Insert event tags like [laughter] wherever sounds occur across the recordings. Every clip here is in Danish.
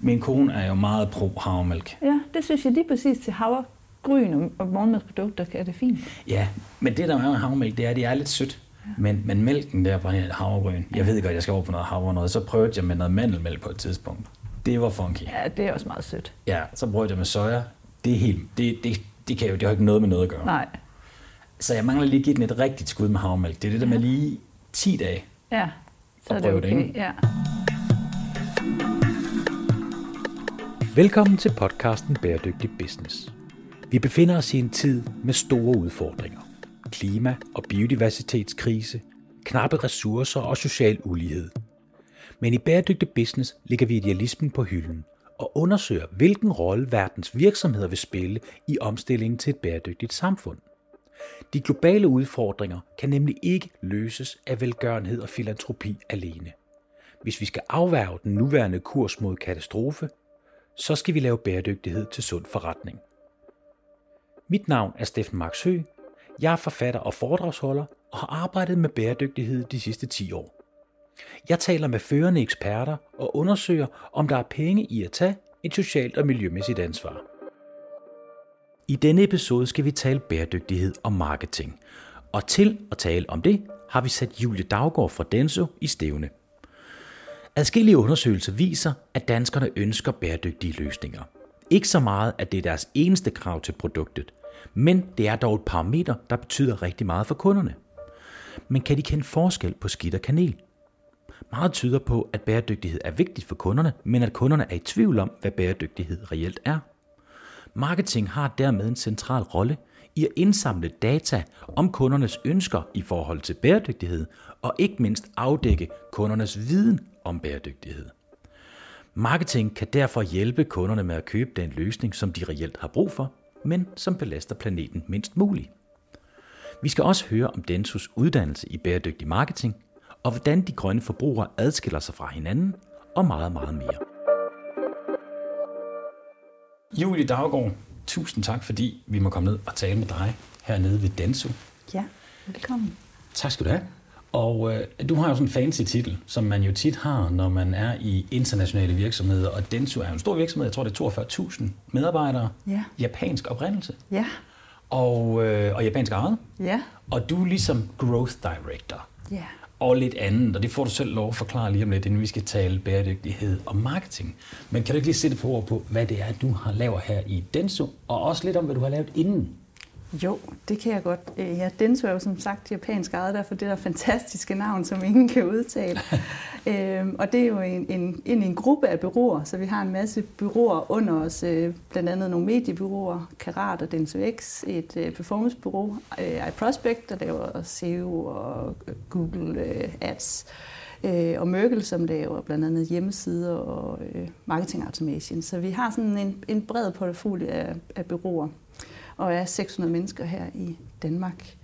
Min kone er jo meget pro havremælk. Ja, det synes jeg lige præcis til havregryn og- og morgenmadsprodukter er det fint. Ja, men det der er med havremælk, det er, at det er lidt sødt. Men, men mælken der på havregryn, jeg ved godt, jeg skal over på noget havre noget, så prøvede jeg med noget mandelmælk på et tidspunkt. Det var funky. Ja, det er også meget sødt. Ja, så prøvede jeg med soja. Det er helt, det, det, det kan jo, det har ikke noget med noget at gøre. Nej, Så jeg mangler lige at give den et rigtigt skud med havremælk. Det er det der med lige 10 dage. ja, så er det det, okay. ikke? Ja. Velkommen til podcasten Bæredygtig Business. Vi befinder os i en tid med store udfordringer. Klima- og biodiversitetskrise, knappe ressourcer og social ulighed. Men i Bæredygtig Business ligger vi idealismen på hylden og undersøger, hvilken rolle verdens virksomheder vil spille i omstillingen til et bæredygtigt samfund. De globale udfordringer kan nemlig ikke løses af velgørenhed og filantropi alene. Hvis vi skal afværge den nuværende kurs mod katastrofe, så skal vi lave bæredygtighed til sund forretning. Mit navn er Steffen Max Hø. Jeg er forfatter og foredragsholder og har arbejdet med bæredygtighed de sidste 10 år. Jeg taler med førende eksperter og undersøger, om der er penge i at tage et socialt og miljømæssigt ansvar. I denne episode skal vi tale bæredygtighed og marketing. Og til at tale om det, har vi sat Julie Daggaard fra Denso i stævne. Adskillige undersøgelser viser, at danskerne ønsker bæredygtige løsninger. Ikke så meget, at det er deres eneste krav til produktet, men det er dog et parameter, der betyder rigtig meget for kunderne. Men kan de kende forskel på skidt og kanel? Meget tyder på, at bæredygtighed er vigtigt for kunderne, men at kunderne er i tvivl om, hvad bæredygtighed reelt er. Marketing har dermed en central rolle i at indsamle data om kundernes ønsker i forhold til bæredygtighed, og ikke mindst afdække kundernes viden om bæredygtighed. Marketing kan derfor hjælpe kunderne med at købe den løsning, som de reelt har brug for, men som belaster planeten mindst muligt. Vi skal også høre om Densus uddannelse i bæredygtig marketing, og hvordan de grønne forbrugere adskiller sig fra hinanden, og meget, meget mere. Julie Daggaard, tusind tak, fordi vi må komme ned og tale med dig hernede ved Denso. ja, velkommen. Tak skal du have. Og øh, du har jo sådan en fancy titel, som man jo tit har, når man er i internationale virksomheder. Og Denso er jo en stor virksomhed. Jeg tror, det er 42.000 medarbejdere. Ja. Japansk oprindelse. Ja, Og, øh, og japansk ejet. ja, Og du er ligesom growth director. ja. Og lidt andet, og det får du selv lov at forklare lige om lidt, inden vi skal tale bæredygtighed og marketing. Men kan du ikke lige sætte på ord på, hvad det er, du har lavet her i Denso, og også lidt om, hvad du har lavet inden? Jo, det kan jeg godt. Øh, Ja, Denso er jo som sagt japansk ejet, derfor det der fantastiske navn, som ingen kan udtale. [laughs] øhm, og det er jo en, en, en, en gruppe af byråer, så vi har en masse byråer under os, øh, blandt andet nogle mediebyråer, Karat og Denso X, et øh, performancebureau, øh, iProspect, der laver SEO og øh, Google øh, Ads, øh, og Merkel, som laver blandt andet hjemmesider og øh, marketing automation. Så vi har sådan en, en bred portefølje af, af byråer og er 600 mennesker her i Danmark.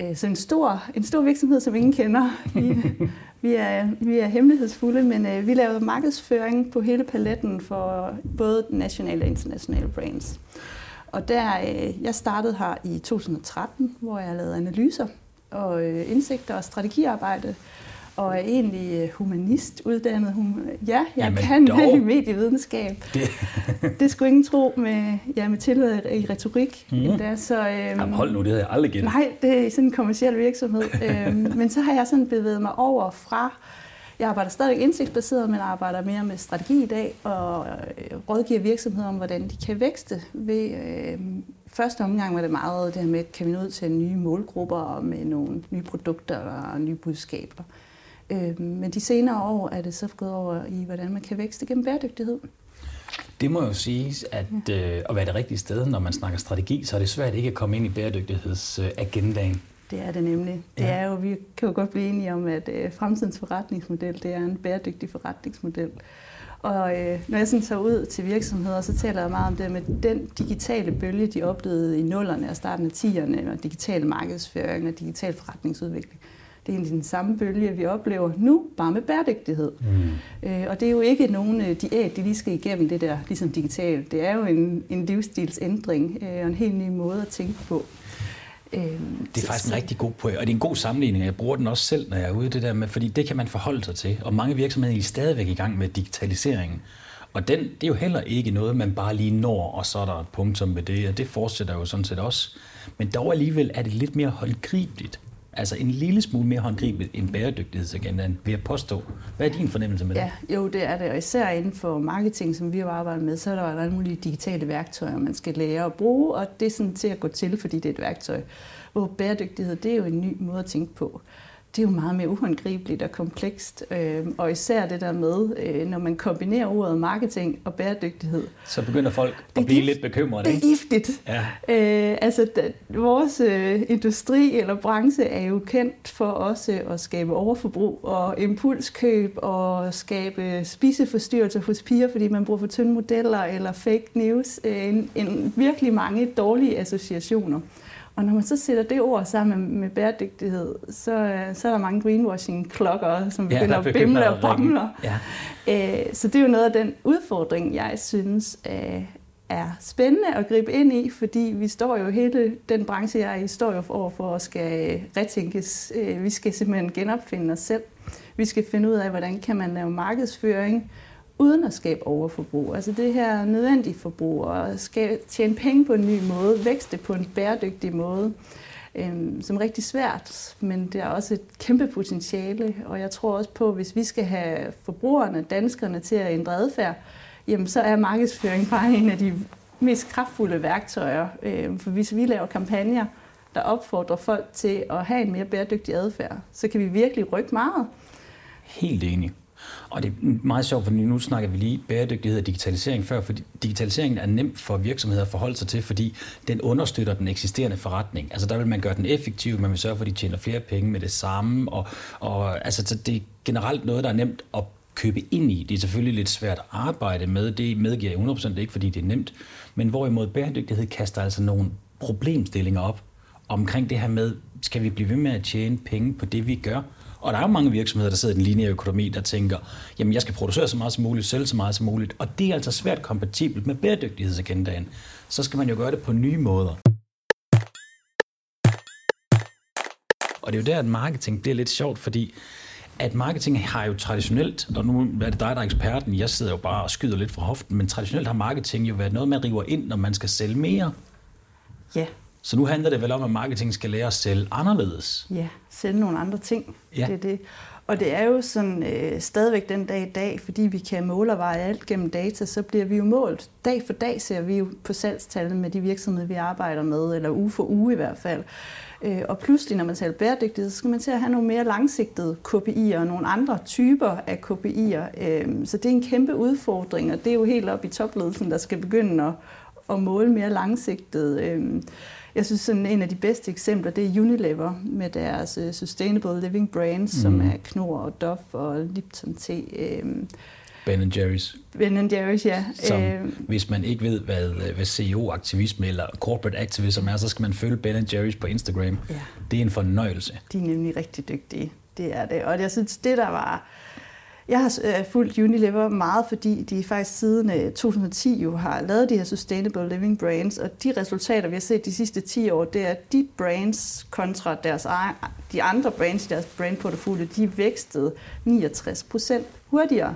Øh, Så en stor, en stor virksomhed, som ingen kender. Vi, [laughs] vi, er, vi er hemmelighedsfulde, men øh, vi laver markedsføring på hele paletten for både nationale og internationale brands. Og der, øh, jeg startede her i 2013, hvor jeg lavede analyser og indsigter og strategiarbejde, og er egentlig øh, humanist uddannet. Hum- ja, jeg Jamen kan [laughs] dog. medievidenskab. Det, [laughs] Det skulle ingen tro med, ja, med tilhøret i retorik. Mm. Endda, så, øhm, jamen hold nu, det havde jeg aldrig gættet. Nej, det er sådan en kommersiel virksomhed. [laughs] øhm, men så har jeg sådan bevæget mig over fra, jeg arbejder stadig indsigtsbaseret, men arbejder mere med strategi i dag, og øh, rådgiver virksomheder om, hvordan de kan vækste. Ved, øh, første omgang var det meget det her med, kan vi nå ud til nye målgrupper og med nogle nye produkter og nye budskaber. Øh, men de senere år er det så gået over i, hvordan man kan vækste gennem bæredygtighed. Det må jo siges, at øh, at være det rigtige sted, når man snakker strategi, så er det svært ikke at komme ind i bæredygtighedsagendaen. Det er det nemlig. Det Ja. er jo, vi kan jo godt blive enige om, at øh, fremtidens forretningsmodel, det er en bæredygtig forretningsmodel. Og øh, når jeg sådan tager ud til virksomheder, så taler jeg meget om det med den digitale bølge, de oplevede i nullerne og starten af 10'erne, og digital markedsføring og digital forretningsudvikling. Det er egentlig den samme bølge, vi oplever nu, bare med bæredygtighed. Mm. Øh, og det er jo ikke nogen øh, diæt, de lige skal igennem det der, ligesom digitalt. Det er jo en, en livsstilsændring øh, og en helt ny måde at tænke på. Øh, Det er faktisk en rigtig god pointe, og det er en god sammenligning. Jeg bruger den også selv, når jeg er ude det der med, fordi det kan man forholde sig til. Og mange virksomheder er stadigvæk i gang med digitaliseringen. Og den, det er jo heller ikke noget, man bare lige når, og så er der et punktum med det, og det fortsætter jo sådan set også. Men dog alligevel er det lidt mere håndgribeligt. Altså en lille smule mere håndgribeligt end bæredygtighedsagendaen, vil jeg påstå. Hvad er din fornemmelse med det? Ja, jo, det er det. Og især inden for marketing, som vi har arbejdet med, så er der alle mulige digitale værktøjer, man skal lære at bruge, og det er sådan til at gå til, fordi det er et værktøj. Hvor bæredygtighed, det er jo en ny måde at tænke på det er jo meget mere uhåndgribeligt og komplekst. Øh, og især det der med, øh, når man kombinerer ordet marketing og bæredygtighed. Så begynder folk at blive gift, lidt bekymrede. Det er giftigt. Ja. Øh, altså, da, vores øh, industri eller branche er jo kendt for også at skabe overforbrug og impulskøb og skabe spiseforstyrrelser hos piger, fordi man bruger for tynde modeller eller fake news. Øh, en, en virkelig mange dårlige associationer. Og når man så sætter det ord sammen med bæredygtighed, så, øh, så er der mange greenwashing-klokker, som begynder, ja, begynder at bimle og bomle. Ja. Øh, så det er jo noget af den udfordring, jeg synes øh, er spændende at gribe ind i, fordi vi står jo hele den branche, jeg er i, står jo over for at skal retænkes. Vi skal simpelthen genopfinde os selv. Vi skal finde ud af, hvordan kan man lave markedsføring, uden at skabe overforbrug. Altså det her nødvendige forbrug og skal tjene penge på en ny måde, vækste på en bæredygtig måde, øh, som er rigtig svært, men det er også et kæmpe potentiale, og jeg tror også på, at hvis vi skal have forbrugerne, danskerne til at ændre adfærd, jamen så er markedsføring bare en af de mest kraftfulde værktøjer. Øh, for hvis vi laver kampagner, der opfordrer folk til at have en mere bæredygtig adfærd, så kan vi virkelig rykke meget. Helt enig. Og det er meget sjovt, for nu snakker vi lige bæredygtighed og digitalisering før, for digitaliseringen er nem for virksomheder at forholde sig til, fordi den understøtter den eksisterende forretning. Altså der vil man gøre den effektiv, man vil sørge for, at de tjener flere penge med det samme, og, og altså, det er generelt noget, der er nemt at købe ind i. Det er selvfølgelig lidt svært at arbejde med, det medgiver jeg 100% ikke, fordi det er nemt, men hvorimod bæredygtighed kaster altså nogle problemstillinger op omkring det her med, skal vi blive ved med at tjene penge på det, vi gør, og der er jo mange virksomheder, der sidder i den lineære økonomi, der tænker, jamen jeg skal producere så meget som muligt, sælge så meget som muligt. Og det er altså svært kompatibelt med bæredygtighedsagendaen. Så skal man jo gøre det på nye måder. Og det er jo der, at marketing bliver lidt sjovt, fordi at marketing har jo traditionelt, og nu er det dig, der er eksperten, jeg sidder jo bare og skyder lidt fra hoften, men traditionelt har marketing jo været noget, man river ind, når man skal sælge mere. Ja. Så nu handler det vel om, at marketing skal lære at sælge anderledes. Ja, sælge nogle andre ting. Ja. Det er det. Og det er jo sådan øh, stadigvæk den dag i dag, fordi vi kan måle og veje alt gennem data, så bliver vi jo målt. Dag for dag ser vi jo på salgstallet med de virksomheder, vi arbejder med, eller uge for uge i hvert fald. Øh, og pludselig, når man taler bæredygtighed, så skal man til at have nogle mere langsigtede KPI'er og nogle andre typer af KPI'er. Øh, så det er en kæmpe udfordring, og det er jo helt op i topledelsen, der skal begynde at, at måle mere langsigtet. Øh, jeg synes, sådan en af de bedste eksempler, det er Unilever med deres uh, Sustainable Living Brands, mm. som er Knorr og Dove og Lipton Tea. Um, Ben Jerry's. Ben Jerry's, ja. Som, uh, hvis man ikke ved, hvad, hvad CEO-aktivisme eller corporate activism er, så skal man følge Ben Jerry's på Instagram. Ja. Det er en fornøjelse. De er nemlig rigtig dygtige. Det er det. Og jeg synes, det der var jeg har øh, fulgt Unilever meget, fordi de faktisk siden øh, 2010 jo har lavet de her Sustainable Living Brands, og de resultater, vi har set de sidste 10 år, det er, at de brands kontra deres egen, de andre brands i deres brandportefølje, de vækstede 69 procent hurtigere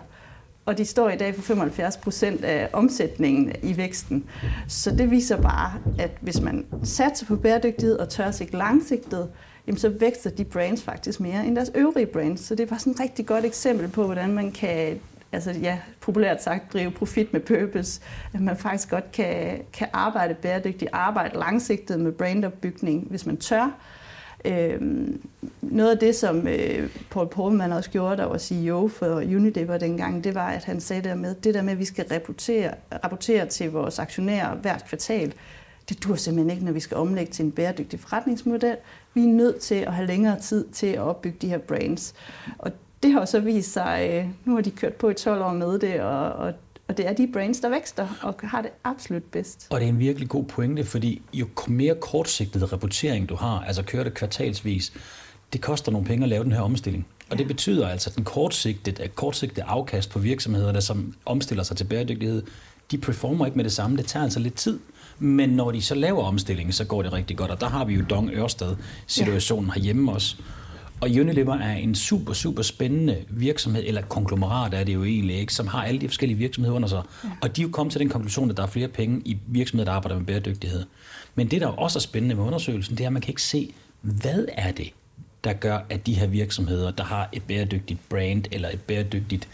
og de står i dag for 75 procent af omsætningen i væksten. Så det viser bare, at hvis man satser på bæredygtighed og tør sig langsigtet, jamen så vækster de brands faktisk mere end deres øvrige brands. Så det er bare sådan et rigtig godt eksempel på, hvordan man kan altså ja, populært sagt drive profit med purpose, at man faktisk godt kan, kan arbejde bæredygtigt, arbejde langsigtet med brandopbygning, hvis man tør. Øhm, noget af det, som øh, Paul Polman også gjorde, der var CEO for Unilever dengang, det var, at han sagde der med, det der med, at vi skal rapportere, rapportere til vores aktionærer hvert kvartal, det dur simpelthen ikke, når vi skal omlægge til en bæredygtig forretningsmodel. Vi er nødt til at have længere tid til at opbygge de her brands. Og det har så vist sig, øh, nu har de kørt på i 12 år med det, og, og, og det er de brands, der vækster og har det absolut bedst. Og det er en virkelig god pointe, fordi jo mere kortsigtet rapportering du har, altså kører det kvartalsvis, det koster nogle penge at lave den her omstilling. Og det betyder altså, at den kortsigtede, kortsigtede afkast på virksomheder, som omstiller sig til bæredygtighed, de performer ikke med det samme. Det tager altså lidt tid. Men når de så laver omstillingen, så går det rigtig godt. Og der har vi jo Dong Ørsted situationen ja. herhjemme også. Og Unilever er en super, super spændende virksomhed, eller konglomerat er det jo egentlig, ikke, som har alle de forskellige virksomheder under sig. Ja. Og de er jo kommet til den konklusion, at der er flere penge i virksomheder, der arbejder med bæredygtighed. Men det, der også er spændende med undersøgelsen, det er, at man kan ikke se, hvad er det, der gør, at de her virksomheder, der har et bæredygtigt brand, eller et bæredygtigt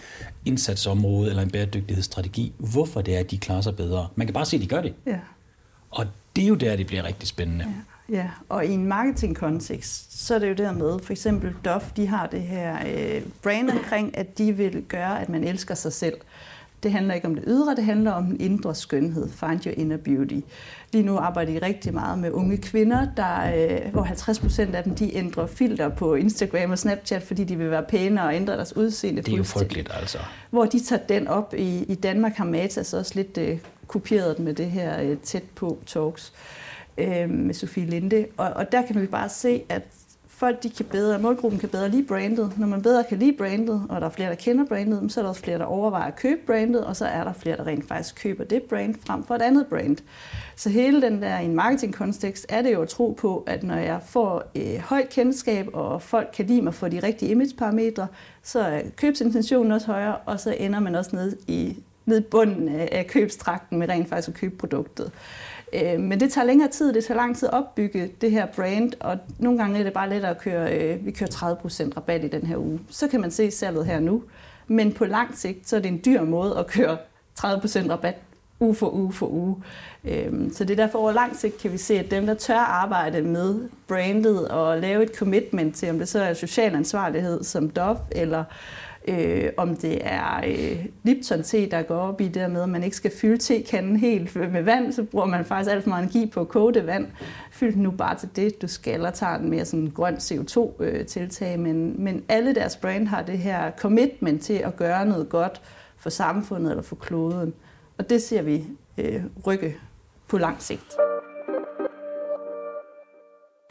indsatsområde, eller en bæredygtighedsstrategi, hvorfor det er, at de klarer sig bedre. Man kan bare se, at de gør det. Ja. Og det er jo der, det bliver rigtig spændende. Ja. Ja, og i en marketingkontekst, så er det jo dermed, for eksempel Dove, de har det her øh, brand omkring, at de vil gøre, at man elsker sig selv. Det handler ikke om det ydre, det handler om den indre skønhed, find your inner beauty. Lige nu arbejder de rigtig meget med unge kvinder, der, øh, hvor 50 procent af dem de ændrer filter på Instagram og Snapchat, fordi de vil være pæne og ændre deres udseende. Det er jo frygteligt, altså. Hvor de tager den op. I, i Danmark har Matas også lidt øh, kopieret den med det her øh, tæt på talks øh, med Sofie Linde. Og, og der kan vi bare se, at folk de kan bedre, målgruppen kan bedre lide brandet. Når man bedre kan lide brandet, og der er flere, der kender brandet, så er der også flere, der overvejer at købe brandet, og så er der flere, der rent faktisk køber det brand frem for et andet brand. Så hele den der i en marketingkontekst er det jo at tro på, at når jeg får øh, højt kendskab, og folk kan lide mig for de rigtige imageparametre, så er købsintentionen også højere, og så ender man også ned i ned i bunden af købstrakten med rent faktisk at købe produktet. Øh, men det tager længere tid, det tager lang tid at opbygge det her brand, og nogle gange er det bare lettere at køre, øh, vi kører 30% rabat i den her uge. Så kan man se salget her nu. Men på lang sigt, så er det en dyr måde at køre 30% rabat uge for uge for uge. Øh, så det er derfor over lang sigt kan vi se, at dem, der tør arbejde med brandet og lave et commitment til, om det så er social ansvarlighed som Dove, eller øh, om det er øh, Lipton te, der går op i det med, at man ikke skal fylde tekanden helt med vand, så bruger man faktisk alt for meget energi på at koge det vand. Fyld den nu bare til det, du skal, og tager den mere sådan grøn CO2-tiltag, øh, men, men alle deres brand har det her commitment til at gøre noget godt for samfundet eller for kloden. Og det ser vi øh, rykke på lang sigt.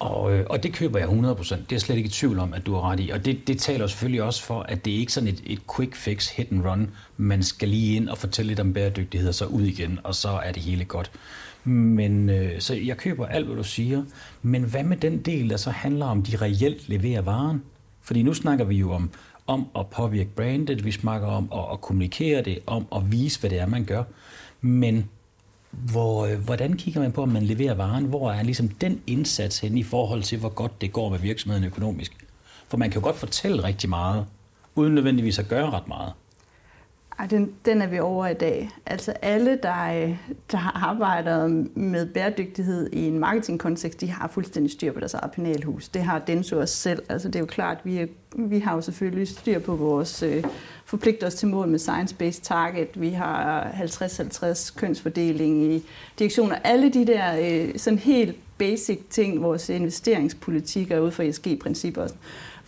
Og, øh, og det køber jeg 100%. Det er jeg slet ikke i tvivl om, at du har ret i. Og det, det taler selvfølgelig også for, at det er ikke sådan et, et quick fix, hit and run. Man skal lige ind og fortælle lidt om bæredygtighed, og så ud igen, og så er det hele godt. Men øh, så jeg køber alt, hvad du siger. Men hvad med den del, der så handler om, de reelt leverer varen? Fordi nu snakker vi jo om, om at påvirke brandet, vi snakker om at, at kommunikere det, om at vise, hvad det er, man gør. Men hvor, øh, hvordan kigger man på, om man leverer varen? Hvor er ligesom den indsats hen i forhold til, hvor godt det går med virksomheden økonomisk? For man kan jo godt fortælle rigtig meget, uden nødvendigvis at gøre ret meget. Ej, den, den er vi over i dag. Altså alle, der, øh, der arbejder med bæredygtighed i en marketingkontekst, de har fuldstændig styr på deres eget penalhus. Det har Denso også selv. Altså det er jo klart, vi, er, vi har jo selvfølgelig styr på vores, øh, forpligter os til mål med Science-Based Target. Vi har 50-50 kønsfordeling i direktioner. Alle de der øh, sådan helt basic ting, vores investeringspolitik er ud fra ESG-principper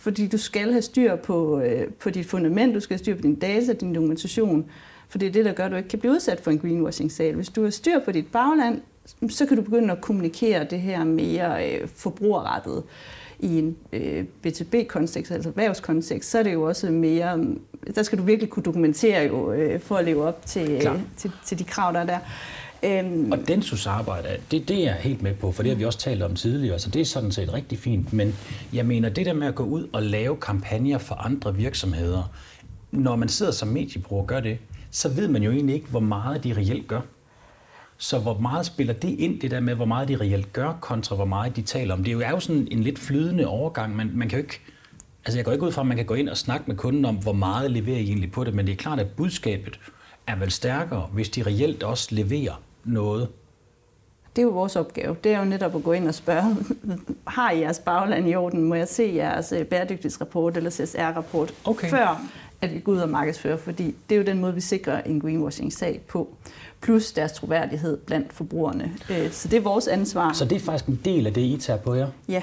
fordi du skal have styr på, øh, på dit fundament, du skal have styr på din data, din dokumentation, for det er det, der gør, at du ikke kan blive udsat for en greenwashing-sag. Hvis du har styr på dit bagland, så kan du begynde at kommunikere det her mere øh, forbrugerrettet i en øh, B2B-kontekst, altså erhvervskontekst, så er det jo også mere, der skal du virkelig kunne dokumentere jo, øh, for at leve op til, øh, til, til de krav, der er der. Øhm. Og Densus arbejde, det, det er jeg helt med på, for det har vi også talt om tidligere, så det er sådan set rigtig fint. Men jeg mener, det der med at gå ud og lave kampagner for andre virksomheder, når man sidder som mediebruger og gør det, så ved man jo egentlig ikke, hvor meget de reelt gør. Så hvor meget spiller det ind, det der med, hvor meget de reelt gør, kontra hvor meget de taler om? Det er jo sådan en lidt flydende overgang. Man, man kan jo ikke, altså jeg går ikke ud fra, at man kan gå ind og snakke med kunden om, hvor meget leverer I egentlig på det, men det er klart, at budskabet er vel stærkere, hvis de reelt også leverer noget? Det er jo vores opgave. Det er jo netop at gå ind og spørge, [laughs] har I jeres bagland i orden? Må jeg se jeres øh, bæredygtighedsrapport eller CSR-rapport, okay. før at vi går ud og markedsfører? Fordi det er jo den måde, vi sikrer en greenwashing-sag på. Plus deres troværdighed blandt forbrugerne. Øh, så det er vores ansvar. Så det er faktisk en del af det, I tager på jer? Ja,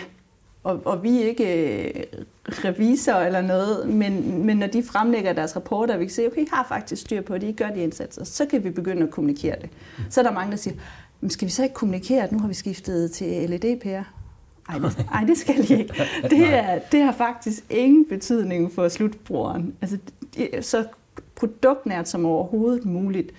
og, og vi er ikke øh, revisor eller noget, men, men når de fremlægger deres rapporter, vi kan se, okay, I har faktisk styr på det, I gør de indsatser, så kan vi begynde at kommunikere det. Så er der mange, der siger, men skal vi så ikke kommunikere, at nu har vi skiftet til LED-pærer? Ej, det, [laughs] ej, det skal I ikke. Det, er, det har faktisk ingen betydning for slutbrugeren. Altså, så produktnært som overhovedet muligt.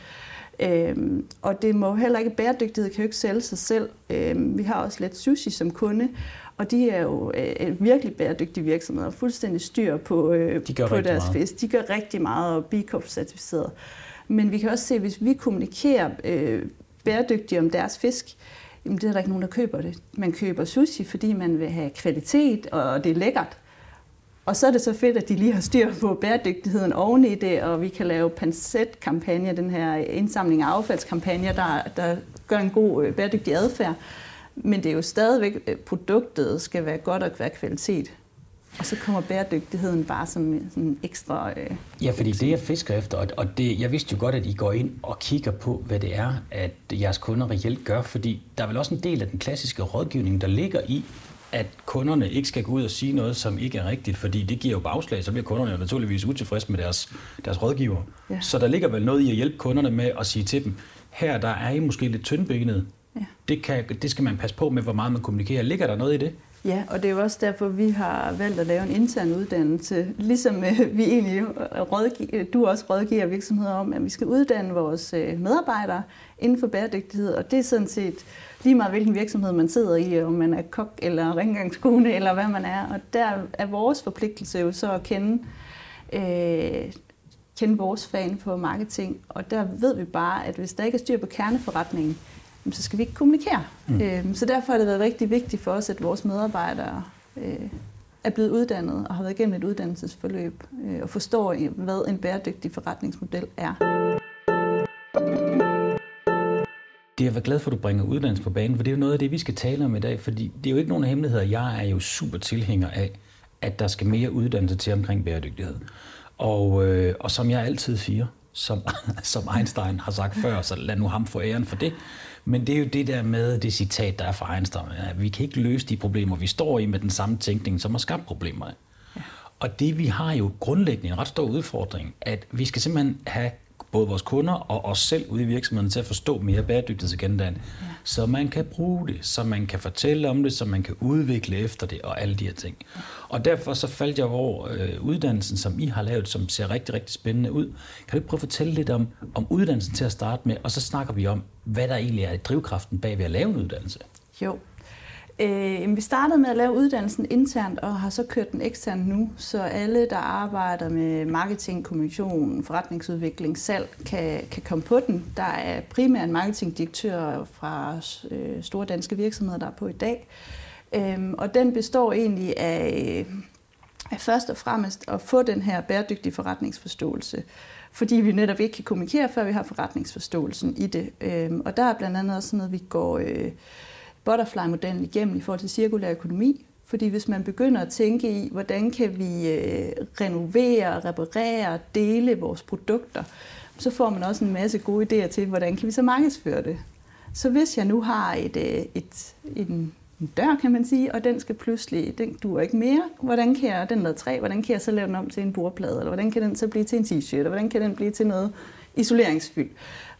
Øhm, og det må heller ikke, bæredygtighed kan jo ikke sælge sig selv. Øhm, vi har også lidt sushi som kunde, og de er jo øh, virkelig bæredygtige virksomheder, fuldstændig styr på, øh, de på deres meget. fisk. De gør rigtig meget og B certificeret Men vi kan også se, at hvis vi kommunikerer øh, bæredygtigt om deres fisk, jamen det er der ikke nogen, der køber det. Man køber sushi, fordi man vil have kvalitet, og det er lækkert. Og så er det så fedt, at de lige har styr på bæredygtigheden oven i det, og vi kan lave Pancet-kampagne, den her indsamling af affaldskampagne, der, der gør en god øh, bæredygtig adfærd. Men det er jo stadigvæk, øh, produktet skal være godt og være kvalitet. Og så kommer bæredygtigheden bare som sådan ekstra... Øh, ja, fordi det jeg fisker efter, og, og det, jeg vidste jo godt, at I går ind og kigger på, hvad det er, at jeres kunder reelt gør, fordi der er vel også en del af den klassiske rådgivning, der ligger i, at kunderne ikke skal gå ud og sige noget, som ikke er rigtigt, fordi det giver jo bagslag, så bliver kunderne jo naturligvis utilfredse med deres, deres rådgiver. Ja. Så der ligger vel noget i at hjælpe kunderne med at sige til dem, her der er I måske lidt tyndbenet. Ja. Det, kan, det skal man passe på med, hvor meget man kommunikerer. Ligger der noget i det? Ja, og det er jo også derfor, vi har valgt at lave en intern uddannelse, ligesom øh, vi egentlig rådgiver, du også rådgiver virksomheder om, at vi skal uddanne vores øh, medarbejdere inden for bæredygtighed, og det er sådan set lige meget hvilken virksomhed man sidder i, om man er kok eller rengøringskone eller hvad man er, og der er vores forpligtelse jo så at kende, øh, kende vores fan på marketing, og der ved vi bare, at hvis der ikke er styr på kerneforretningen, så skal vi ikke kommunikere. Mm. Øhm, så derfor har det været rigtig vigtigt for os, at vores medarbejdere øh, er blevet uddannet og har været igennem et uddannelsesforløb øh, og forstår, hvad en bæredygtig forretningsmodel er. Det er jeg glad for, at du bringer uddannelse på banen, for det er jo noget af det, vi skal tale om i dag, fordi det er jo ikke nogen hemmeligheder. Jeg er jo super tilhænger af, at der skal mere uddannelse til omkring bæredygtighed. Og, øh, og som jeg altid siger, som, [laughs] som Einstein har sagt før, så lad nu ham få æren for det. Men det er jo det der med det citat, der er fra Einstein, at vi kan ikke løse de problemer, vi står i med den samme tænkning, som har skabt problemer. Ja. Og det vi har jo grundlæggende en ret stor udfordring, at vi skal simpelthen have både vores kunder og os selv ude i virksomheden til at forstå mere bæredygtighedsagendaen, ja. så man kan bruge det, så man kan fortælle om det, så man kan udvikle efter det og alle de her ting. Og derfor så faldt jeg over øh, uddannelsen, som I har lavet, som ser rigtig, rigtig spændende ud. Kan du ikke prøve at fortælle lidt om, om uddannelsen til at starte med, og så snakker vi om, hvad der egentlig er drivkraften bag ved at lave en uddannelse? Jo, Øh, vi startede med at lave uddannelsen internt og har så kørt den eksternt nu, så alle, der arbejder med marketing, kommunikation, forretningsudvikling, salg, kan, kan komme på den. Der er primært en marketingdirektør fra øh, store danske virksomheder, der er på i dag. Øh, og den består egentlig af, af først og fremmest at få den her bæredygtige forretningsforståelse fordi vi netop ikke kan kommunikere, før vi har forretningsforståelsen i det. Øhm, og der er blandt andet også noget, vi går øh, butterfly-modellen igennem i forhold til cirkulær økonomi. Fordi hvis man begynder at tænke i, hvordan kan vi øh, renovere, reparere, og dele vores produkter, så får man også en masse gode idéer til, hvordan kan vi så markedsføre det. Så hvis jeg nu har et, et, et, en, en dør, kan man sige, og den skal pludselig, den duer ikke mere, hvordan kan jeg, den lavet træ, hvordan kan jeg så lave den om til en bordplade, eller hvordan kan den så blive til en t-shirt, og hvordan kan den blive til noget isoleringsfyld.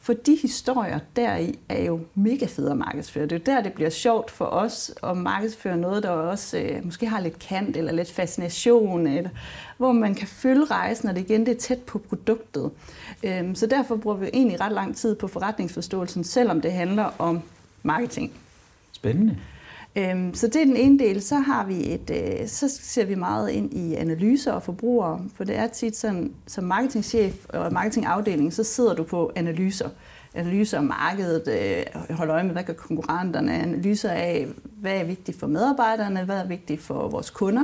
For de historier deri er jo mega fede at markedsføre. Det er jo der, det bliver sjovt for os at markedsføre noget, der også øh, måske har lidt kant eller lidt fascination, eller, hvor man kan følge rejsen, og det igen det er tæt på produktet. Øhm, så derfor bruger vi egentlig ret lang tid på forretningsforståelsen, selvom det handler om marketing. Spændende. Øhm, så det er den ene del. Så har vi et, øh, så ser vi meget ind i analyser og forbrugere, for det er tit sådan, som marketingchef og marketingafdeling, så sidder du på analyser. Analyser af markedet, øh, holde øje med, hvad gør konkurrenterne, analyser af, hvad er vigtigt for medarbejderne, hvad er vigtigt for vores kunder.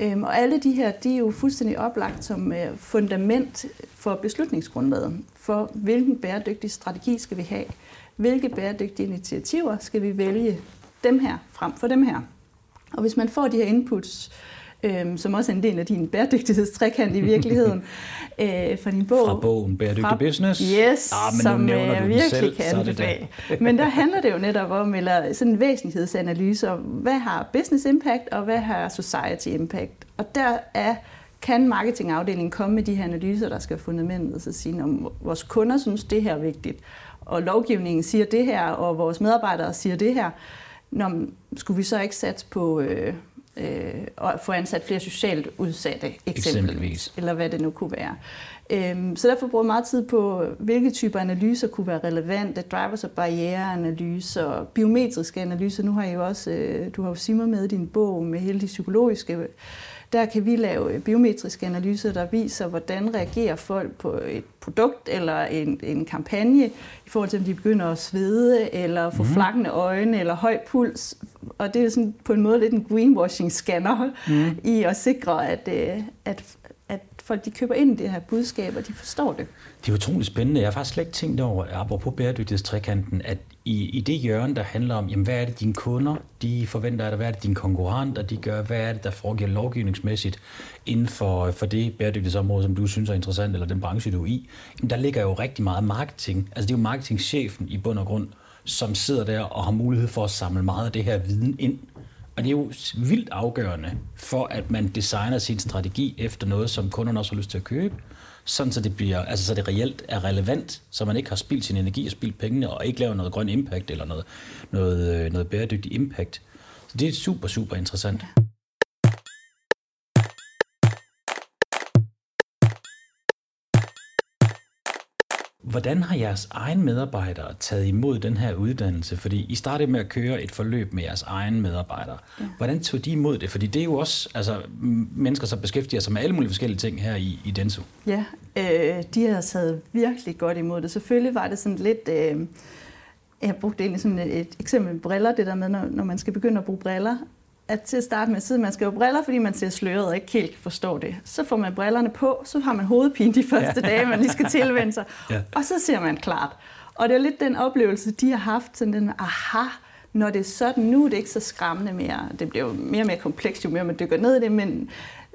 Øhm, og alle de her, de er jo fuldstændig oplagt som øh, fundament for beslutningsgrundlaget, for hvilken bæredygtig strategi skal vi have, hvilke bæredygtige initiativer skal vi vælge dem her frem for dem her. Og hvis man får de her inputs, øhm, som også er en del af din bæredygtighedstrækant i virkeligheden, [laughs] øh, fra din bog. Fra bogen Bæredygtig fra, Business? Yes, ah, men som nu nævner du virkelig selv, kan anbefale. men der handler det jo netop om, eller sådan en væsentlighedsanalyse om, hvad har business impact, og hvad har society impact. Og der er kan marketingafdelingen komme med de her analyser, der skal fundamentet, så sige, om vores kunder synes, det her er vigtigt, og lovgivningen siger det her, og vores medarbejdere siger det her, Nå, skulle vi så ikke satse på, øh, øh, og få ansat flere socialt udsatte eksempelvis, eksempelvis. eller hvad det nu kunne være. Øhm, så derfor bruger jeg meget tid på, hvilke typer analyser kunne være relevante, drivers- og barriereanalyser, biometriske analyser. Nu har jeg jo også, øh, du har jo Simmer med i din bog med hele de psykologiske der kan vi lave biometriske analyser, der viser, hvordan reagerer folk på et produkt eller en, en kampagne, i forhold til, om de begynder at svede, eller få mm. flakkende øjne, eller høj puls. Og det er sådan på en måde lidt en greenwashing-scanner mm. i at sikre, at, øh, at, at folk de køber ind i det her budskab, og de forstår det. Det er utroligt spændende. Jeg har faktisk slet ikke tænkt over, apropos bæredygtighedstrekanten, at i, i det hjørne, der handler om, jamen, hvad er det dine kunder, de forventer af dig, hvad er det dine konkurrenter, de gør, hvad er det, der foregår lovgivningsmæssigt inden for, for det bæredygtighedsområde, som du synes er interessant, eller den branche, du er i, jamen, der ligger jo rigtig meget marketing. Altså det er jo marketingchefen i bund og grund, som sidder der og har mulighed for at samle meget af det her viden ind. Og det er jo vildt afgørende for, at man designer sin strategi efter noget, som kunderne også har lyst til at købe sådan så det, bliver, altså, så det reelt er relevant, så man ikke har spildt sin energi og spildt pengene, og ikke laver noget grøn impact eller noget, noget, øh, noget bæredygtig impact. Så det er super, super interessant. Hvordan har jeres egen medarbejdere taget imod den her uddannelse? Fordi I startede med at køre et forløb med jeres egen medarbejdere. Ja. Hvordan tog de imod det? Fordi det er jo også altså, mennesker, som beskæftiger sig med alle mulige forskellige ting her i, i Denso. Ja, øh, de har taget virkelig godt imod det. Selvfølgelig var det sådan lidt... Øh, jeg brugte egentlig sådan et, et eksempel med briller, det der med, når, når man skal begynde at bruge briller, at til at starte med, så man skal jo briller, fordi man ser sløret og ikke helt kan forstå det. Så får man brillerne på, så har man hovedpine de første ja. dage, man lige skal tilvende sig. ja. Og så ser man klart. Og det er lidt den oplevelse, de har haft, sådan den, aha, når det er sådan, nu er det ikke så skræmmende mere. Det bliver jo mere og mere komplekst, jo mere man dykker ned i det, men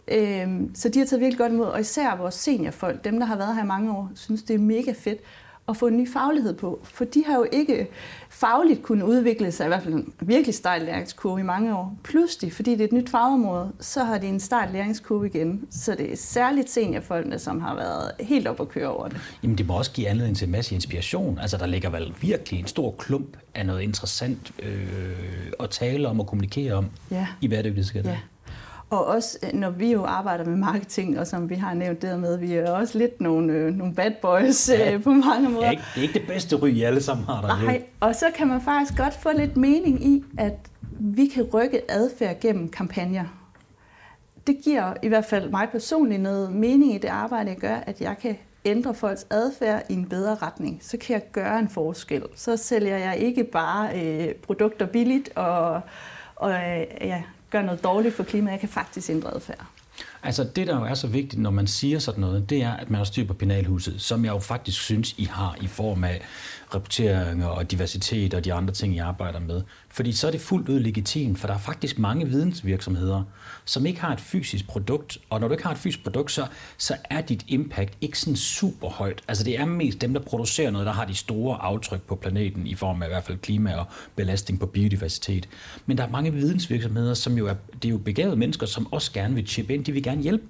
øhm, så de har taget virkelig godt imod, og især vores seniorfolk, dem der har været her i mange år, synes det er mega fedt at få en ny faglighed på. For de har jo ikke fagligt kunnet udvikle sig, i hvert fald en virkelig stejl læringskurve i mange år. Pludselig, fordi det er et nyt fagområde, så har de en stejl læringskurve igen. Så det er særligt seniorfolkene, som har været helt op at køre over det. Jamen det må også give anledning til en masse inspiration. Altså der ligger vel virkelig en stor klump af noget interessant øh, at tale om og kommunikere om ja. i bæredygtighed. Ja. Og også, øh, når vi jo arbejder med marketing, og som vi har nævnt dermed, vi er også lidt nogle, øh, nogle bad boys ja. øh, på mange måder. Det er, ikke, det er ikke det bedste ry, I alle sammen har der. Nej, og så kan man faktisk godt få lidt mening i, at vi kan rykke adfærd gennem kampagner. Det giver i hvert fald mig personligt noget mening i det arbejde, jeg gør, at jeg kan ændre folks adfærd i en bedre retning. Så kan jeg gøre en forskel. Så sælger jeg ikke bare øh, produkter billigt og, og øh, ja, gør noget dårligt for klimaet. Jeg kan faktisk ændre adfærd. Altså det, der jo er så vigtigt, når man siger sådan noget, det er, at man har styr på penalhuset, som jeg jo faktisk synes, I har i form af rapportering og diversitet og de andre ting, jeg arbejder med. Fordi så er det fuldt ud legitimt, for der er faktisk mange vidensvirksomheder, som ikke har et fysisk produkt. Og når du ikke har et fysisk produkt, så, så er dit impact ikke sådan super højt. Altså det er mest dem, der producerer noget, der har de store aftryk på planeten, i form af i hvert fald klima og belastning på biodiversitet. Men der er mange vidensvirksomheder, som jo er, det er jo begavede mennesker, som også gerne vil chippe ind. De vil gerne hjælpe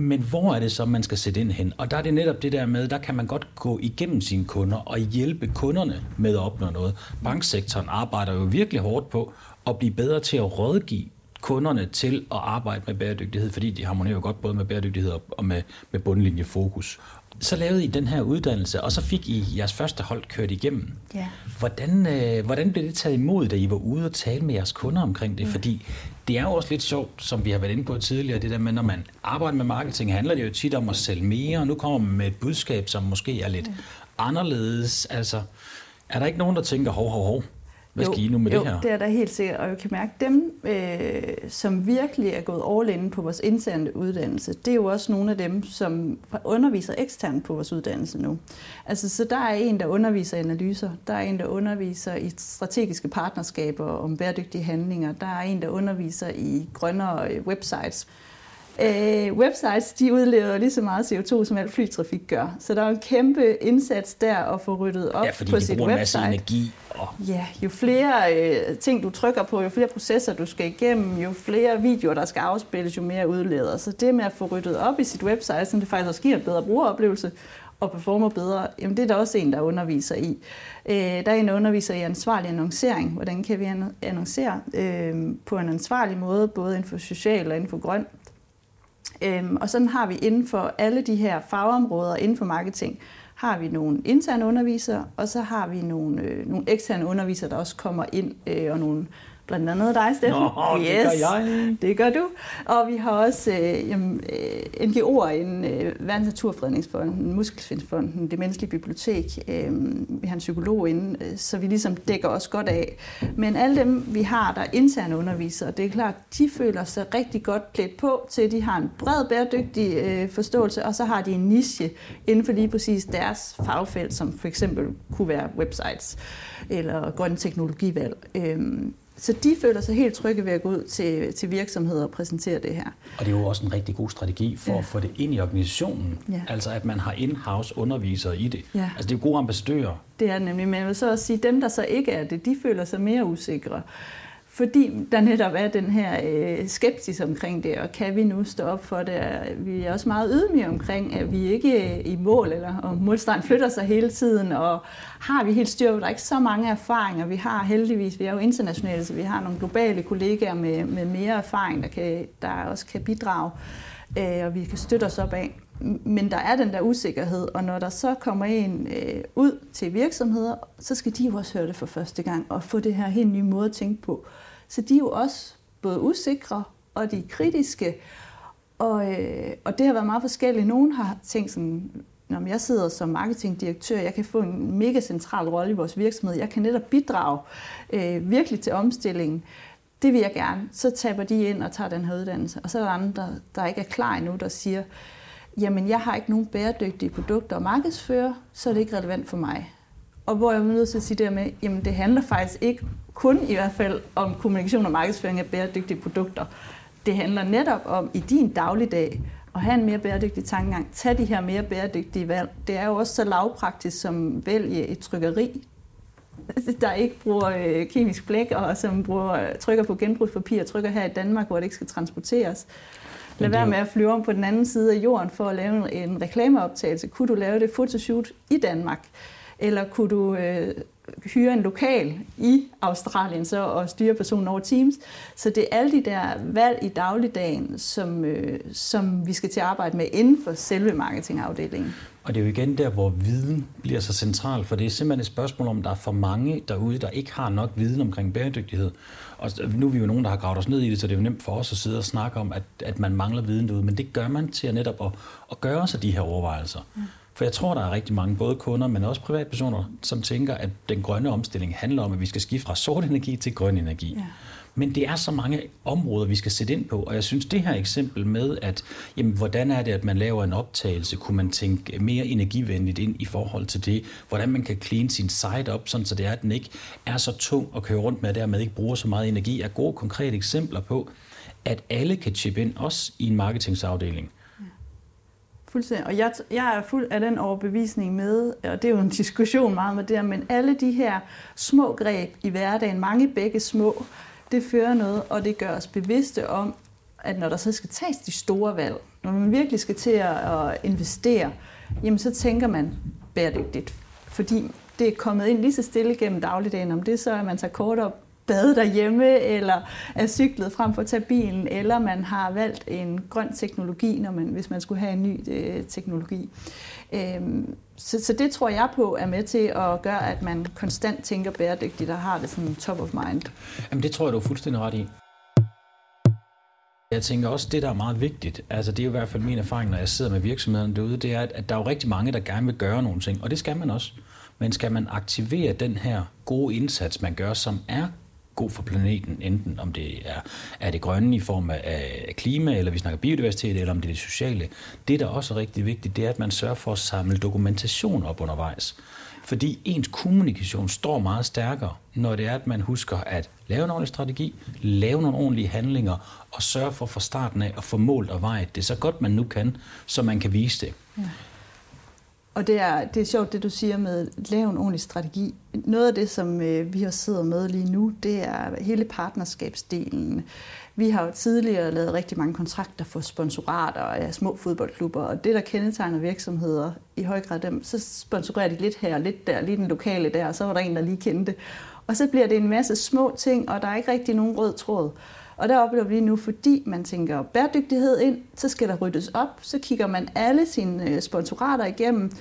men hvor er det så, man skal sætte ind hen? Og der er det netop det der med, der kan man godt gå igennem sine kunder og hjælpe kunderne med at opnå noget. Banksektoren arbejder jo virkelig hårdt på at blive bedre til at rådgive kunderne til at arbejde med bæredygtighed, fordi de harmonerer jo godt både med bæredygtighed og med, med bundlinjefokus. Så lavede I den her uddannelse, og så fik I jeres første hold kørt igennem. Ja. Hvordan, øh, hvordan blev det taget imod, da I var ude og tale med jeres kunder omkring det? Ja. Fordi det er jo også lidt sjovt, som vi har været inde på tidligere, det der med, når man arbejder med marketing, handler det jo tit om at sælge mere, og nu kommer man med et budskab, som måske er lidt ja. anderledes. Altså, er der ikke nogen, der tænker, hov, hov, hov, hvad skal I nu med jo, det her? det er der helt sikkert, og jeg kan mærke, dem, øh, som virkelig er gået all in på vores interne uddannelse, det er jo også nogle af dem, som underviser eksternt på vores uddannelse nu. Altså, så der er en, der underviser i analyser, der er en, der underviser i strategiske partnerskaber om bæredygtige handlinger, der er en, der underviser i grønnere øh, websites. Øh, websites de udleder lige så meget CO2, som al flytrafik gør. Så der er en kæmpe indsats der at få ryddet op ja, på sit website. Ja, fordi en masse energi. Og... Ja, jo flere øh, ting du trykker på, jo flere processer du skal igennem, jo flere videoer der skal afspilles, jo mere udleder. Så det med at få ryddet op i sit website, så det faktisk også giver en bedre brugeroplevelse, og performer bedre, jamen det er der også en, der underviser i. Øh, der er en, der underviser i ansvarlig annoncering. Hvordan kan vi annoncere øh, på en ansvarlig måde, både inden for social og inden for grøn. Øh, og sådan har vi inden for alle de her fagområder inden for marketing, har vi nogle interne undervisere, og så har vi nogle, øh, nogle eksterne undervisere, der også kommer ind, øh, og nogle blandt andet dig, Steffen. Nå, yes, det gør jeg. Det gør du. Og vi har også øh, jamen, øh, NGO'er inden øh, Verdens Naturfredningsfonden, Muskelsvindsfonden, Det Menneskelige Bibliotek. Øh, vi har en psykolog inden, øh, så vi ligesom dækker os godt af. Men alle dem, vi har, der er interne undervisere, det er klart, de føler sig rigtig godt klædt på til, de har en bred bæredygtig øh, forståelse, og så har de en niche inden for lige præcis deres fagfelt, som for eksempel kunne være websites eller grøn teknologivalg. Øh, så de føler sig helt trygge ved at gå ud til, til virksomheder og præsentere det her. Og det er jo også en rigtig god strategi for ja. at få det ind i organisationen. Ja. Altså at man har in-house undervisere i det. Ja. Altså det er jo gode ambassadører. Det er det nemlig, men jeg vil så også sige, at dem, der så ikke er det, de føler sig mere usikre fordi der netop er den her øh, skepsis omkring det, og kan vi nu stå op for det? Vi er også meget ydmyge omkring, at vi ikke er i mål, eller og målstregen flytter sig hele tiden, og har vi helt styr på, der er ikke så mange erfaringer. Vi har heldigvis, vi er jo internationale, så vi har nogle globale kollegaer med, med mere erfaring, der, kan, der også kan bidrage, øh, og vi kan støtte os op af. Men der er den der usikkerhed, og når der så kommer en øh, ud til virksomheder, så skal de jo også høre det for første gang, og få det her helt nye måde at tænke på. Så de er jo også både usikre, og de er kritiske, og, øh, og det har været meget forskelligt. Nogle har tænkt sådan, når jeg sidder som marketingdirektør, jeg kan få en mega central rolle i vores virksomhed, jeg kan netop bidrage øh, virkelig til omstillingen. Det vil jeg gerne. Så taber de ind og tager den her uddannelse. Og så er der andre, der, der ikke er klar endnu, der siger, jamen jeg har ikke nogen bæredygtige produkter at markedsføre, så er det ikke relevant for mig. Og hvor jeg er nødt til at sige det med, jamen det handler faktisk ikke kun i hvert fald om kommunikation og markedsføring af bæredygtige produkter. Det handler netop om i din dagligdag at have en mere bæredygtig tankegang. Tag de her mere bæredygtige valg. Det er jo også så lavpraktisk som vælge et trykkeri, der ikke bruger øh, kemisk blæk, og som bruger, trykker på genbrugspapir og trykker her i Danmark, hvor det ikke skal transporteres. Lad være med at flyve om på den anden side af jorden for at lave en reklameoptagelse. Kunne du lave det fotoshoot i Danmark? Eller kunne du øh, hyre en lokal i Australien så, og styre personen over Teams. Så det er alle de der valg i dagligdagen, som, øh, som vi skal til at arbejde med inden for selve marketingafdelingen. Og det er jo igen der, hvor viden bliver så central, for det er simpelthen et spørgsmål om, der er for mange derude, der ikke har nok viden omkring bæredygtighed. Og nu er vi jo nogen, der har gravet os ned i det, så det er jo nemt for os at sidde og snakke om, at, at man mangler viden derude, men det gør man til at netop at, at gøre sig de her overvejelser. Mm. For jeg tror, der er rigtig mange, både kunder, men også privatpersoner, som tænker, at den grønne omstilling handler om, at vi skal skifte fra sort energi til grøn energi. Ja. Men det er så mange områder, vi skal sætte ind på, og jeg synes, det her eksempel med, at jamen, hvordan er det, at man laver en optagelse, kunne man tænke mere energivenligt ind i forhold til det, hvordan man kan clean sin site op, sådan så det er, at den ikke er så tung at køre rundt med, og dermed ikke bruger så meget energi, er gode konkrete eksempler på, at alle kan chippe ind, også i en marketingsafdeling. Fuldstændig. Og jeg, jeg er fuld af den overbevisning med, og det er jo en diskussion meget med det men alle de her små greb i hverdagen, mange begge små, det fører noget, og det gør os bevidste om, at når der så skal tages de store valg, når man virkelig skal til at investere, jamen så tænker man bæredygtigt. Fordi det er kommet ind lige så stille gennem dagligdagen, om det så er, at man tager kort op bade derhjemme, eller er cyklet frem for at tage bilen, eller man har valgt en grøn teknologi, når man, hvis man skulle have en ny øh, teknologi. Øhm, så, så det tror jeg på er med til at gøre, at man konstant tænker bæredygtigt og har det som top of mind. Jamen det tror jeg, du er fuldstændig ret i. Jeg tænker også, det der er meget vigtigt, altså det er jo i hvert fald min erfaring, når jeg sidder med virksomhederne derude, det er, at der er jo rigtig mange, der gerne vil gøre nogle ting, og det skal man også. Men skal man aktivere den her gode indsats, man gør, som er god for planeten, enten om det er, er det grønne i form af, klima, eller vi snakker biodiversitet, eller om det er det sociale. Det, der også er rigtig vigtigt, det er, at man sørger for at samle dokumentation op undervejs. Fordi ens kommunikation står meget stærkere, når det er, at man husker at lave en ordentlig strategi, lave nogle ordentlige handlinger, og sørge for fra starten af at få målt og vejet det så godt man nu kan, så man kan vise det. Ja. Og det er, det er sjovt, det du siger med at lave en ordentlig strategi. Noget af det, som øh, vi har siddet med lige nu, det er hele partnerskabsdelen. Vi har jo tidligere lavet rigtig mange kontrakter for sponsorater af små fodboldklubber, og det, der kendetegner virksomheder i høj grad dem, så sponsorerer de lidt her og lidt der, lige den lokale der, og så var der en, der lige kendte. Og så bliver det en masse små ting, og der er ikke rigtig nogen rød tråd. Og der oplever vi nu, fordi man tænker bæredygtighed ind, så skal der ryddes op, så kigger man alle sine øh, sponsorater igennem,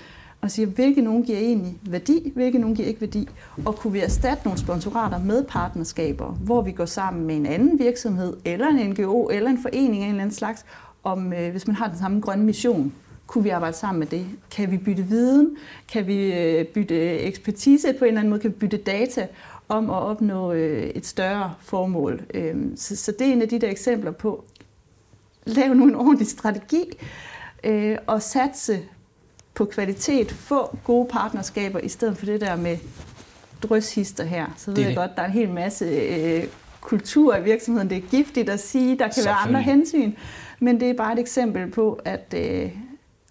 og siger, hvilke nogen giver egentlig værdi, hvilke nogen giver ikke værdi. Og kunne vi erstatte nogle sponsorater med partnerskaber, hvor vi går sammen med en anden virksomhed, eller en NGO, eller en forening af en eller anden slags, om øh, hvis man har den samme grønne mission, kunne vi arbejde sammen med det? Kan vi bytte viden? Kan vi øh, bytte øh, ekspertise på en eller anden måde? Kan vi bytte data om at opnå øh, et større formål? Øh, så, så det er en af de der eksempler på, lave nu en ordentlig strategi øh, og satse på kvalitet, få gode partnerskaber, i stedet for det der med drøshister her. Så ved det jeg det. godt, der er en hel masse øh, kultur i virksomheden. Det er giftigt at sige, der kan være andre hensyn. Men det er bare et eksempel på at øh,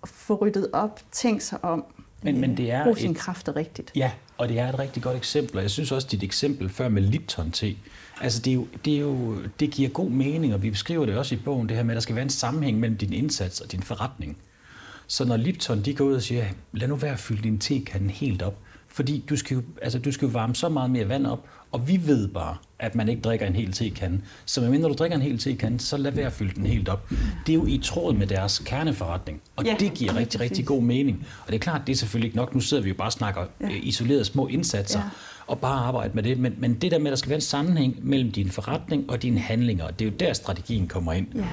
få ryddet op, tænke sig om, men, men det er bruge sine kræfter rigtigt. Ja, og det er et rigtig godt eksempel. Og jeg synes også, dit eksempel før med Lipton te, altså det, er jo, det, er jo, det giver god mening, og vi beskriver det også i bogen, det her med, at der skal være en sammenhæng mellem din indsats og din forretning. Så når Lipton de går ud og siger, lad nu være at fylde din tekande helt op, fordi du skal, jo, altså, du skal jo varme så meget mere vand op, og vi ved bare, at man ikke drikker en hel tekande. Så medmindre du drikker en hel tekande, så lad være at fylde den helt op. Det er jo i tråd med deres kerneforretning, og ja, det giver rigtig, rigtig god mening. Og det er klart, det er selvfølgelig ikke nok. Nu sidder vi jo bare og snakker ja. Øh, isolerede små indsatser, ja. og bare arbejde med det. Men, men det der med, at der skal være en sammenhæng mellem din forretning og dine handlinger, det er jo der strategien kommer ind. Ja.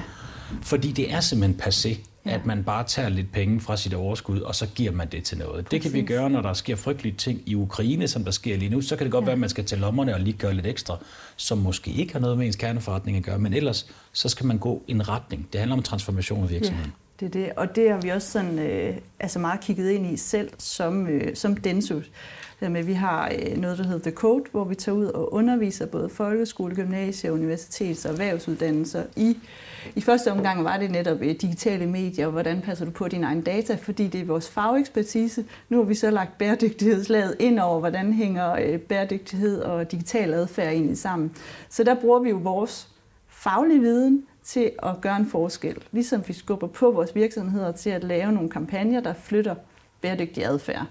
Fordi det er simpelthen passé ja. at man bare tager lidt penge fra sit overskud, og så giver man det til noget. Præcis. Det kan vi gøre, når der sker frygtelige ting i Ukraine, som der sker lige nu. Så kan det godt ja. være, at man skal til lommerne og lige gøre lidt ekstra, som måske ikke har noget med ens kerneforretning at gøre, men ellers så skal man gå en retning. Det handler om transformation af virksomheden. Ja. Det er det, og det har vi også sådan, øh, altså meget kigget ind i selv som, øh, som Densus. Med, vi har øh, noget, der hedder The Code, hvor vi tager ud og underviser både folkeskole, gymnasie, universitets- og erhvervsuddannelser i i første omgang var det netop øh, digitale medier, og hvordan passer du på dine egne data, fordi det er vores fagekspertise. Nu har vi så lagt bæredygtighedslaget ind over, hvordan hænger øh, bæredygtighed og digital adfærd egentlig sammen. Så der bruger vi jo vores faglige viden til at gøre en forskel. Ligesom vi skubber på vores virksomheder til at lave nogle kampagner, der flytter bæredygtig adfærd.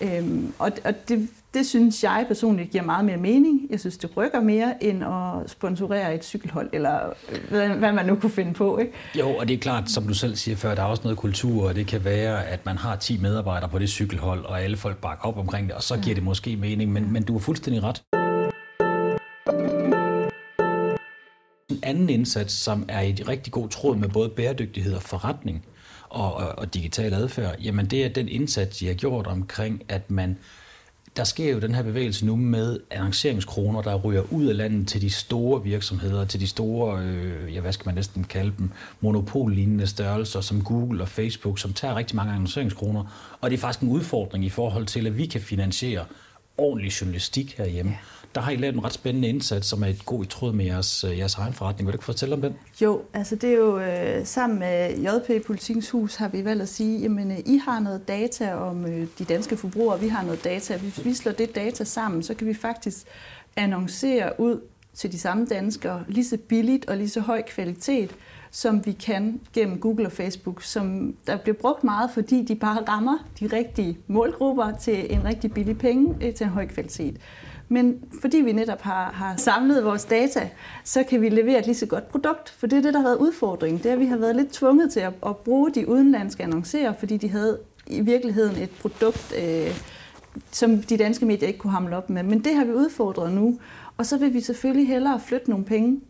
Øhm, og, og det, det synes jeg personligt giver meget mere mening. Jeg synes, det rykker mere end at sponsorere et cykelhold, eller øh, hvad, hvad man nu kunne finde på. Ikke? Jo, og det er klart, som du selv siger før, der er også noget kultur, og det kan være, at man har 10 medarbejdere på det cykelhold, og alle folk bakker op omkring det, og så giver det måske mening, men, men du har fuldstændig ret. En anden indsats, som er i rigtig god tråd med både bæredygtighed og forretning, og, og, og digital adfærd, jamen det er den indsats, de har gjort omkring, at man der sker jo den her bevægelse nu med annonceringskroner, der ryger ud af landet til de store virksomheder, til de store, øh, ja hvad skal man næsten kalde dem, monopollignende størrelser som Google og Facebook, som tager rigtig mange annonceringskroner. Og det er faktisk en udfordring i forhold til, at vi kan finansiere ordentlig journalistik herhjemme. Ja der har I lavet en ret spændende indsats, som er et god i tråd med jeres, øh, jeres egen forretning. Vil du ikke fortælle om den? Jo, altså det er jo øh, sammen med JP Politikens Hus har vi valgt at sige, jamen øh, I har noget data om øh, de danske forbrugere, vi har noget data. Hvis vi slår det data sammen, så kan vi faktisk annoncere ud til de samme danskere lige så billigt og lige så høj kvalitet, som vi kan gennem Google og Facebook, som der bliver brugt meget, fordi de bare rammer de rigtige målgrupper til en rigtig billig penge øh, til en høj kvalitet. Men fordi vi netop har, har samlet vores data, så kan vi levere et lige så godt produkt. For det er det, der har været udfordringen. Det er, at vi har været lidt tvunget til at, at bruge de udenlandske annoncerer, fordi de havde i virkeligheden et produkt, øh, som de danske medier ikke kunne hamle op med. Men det har vi udfordret nu. Og så vil vi selvfølgelig hellere flytte nogle penge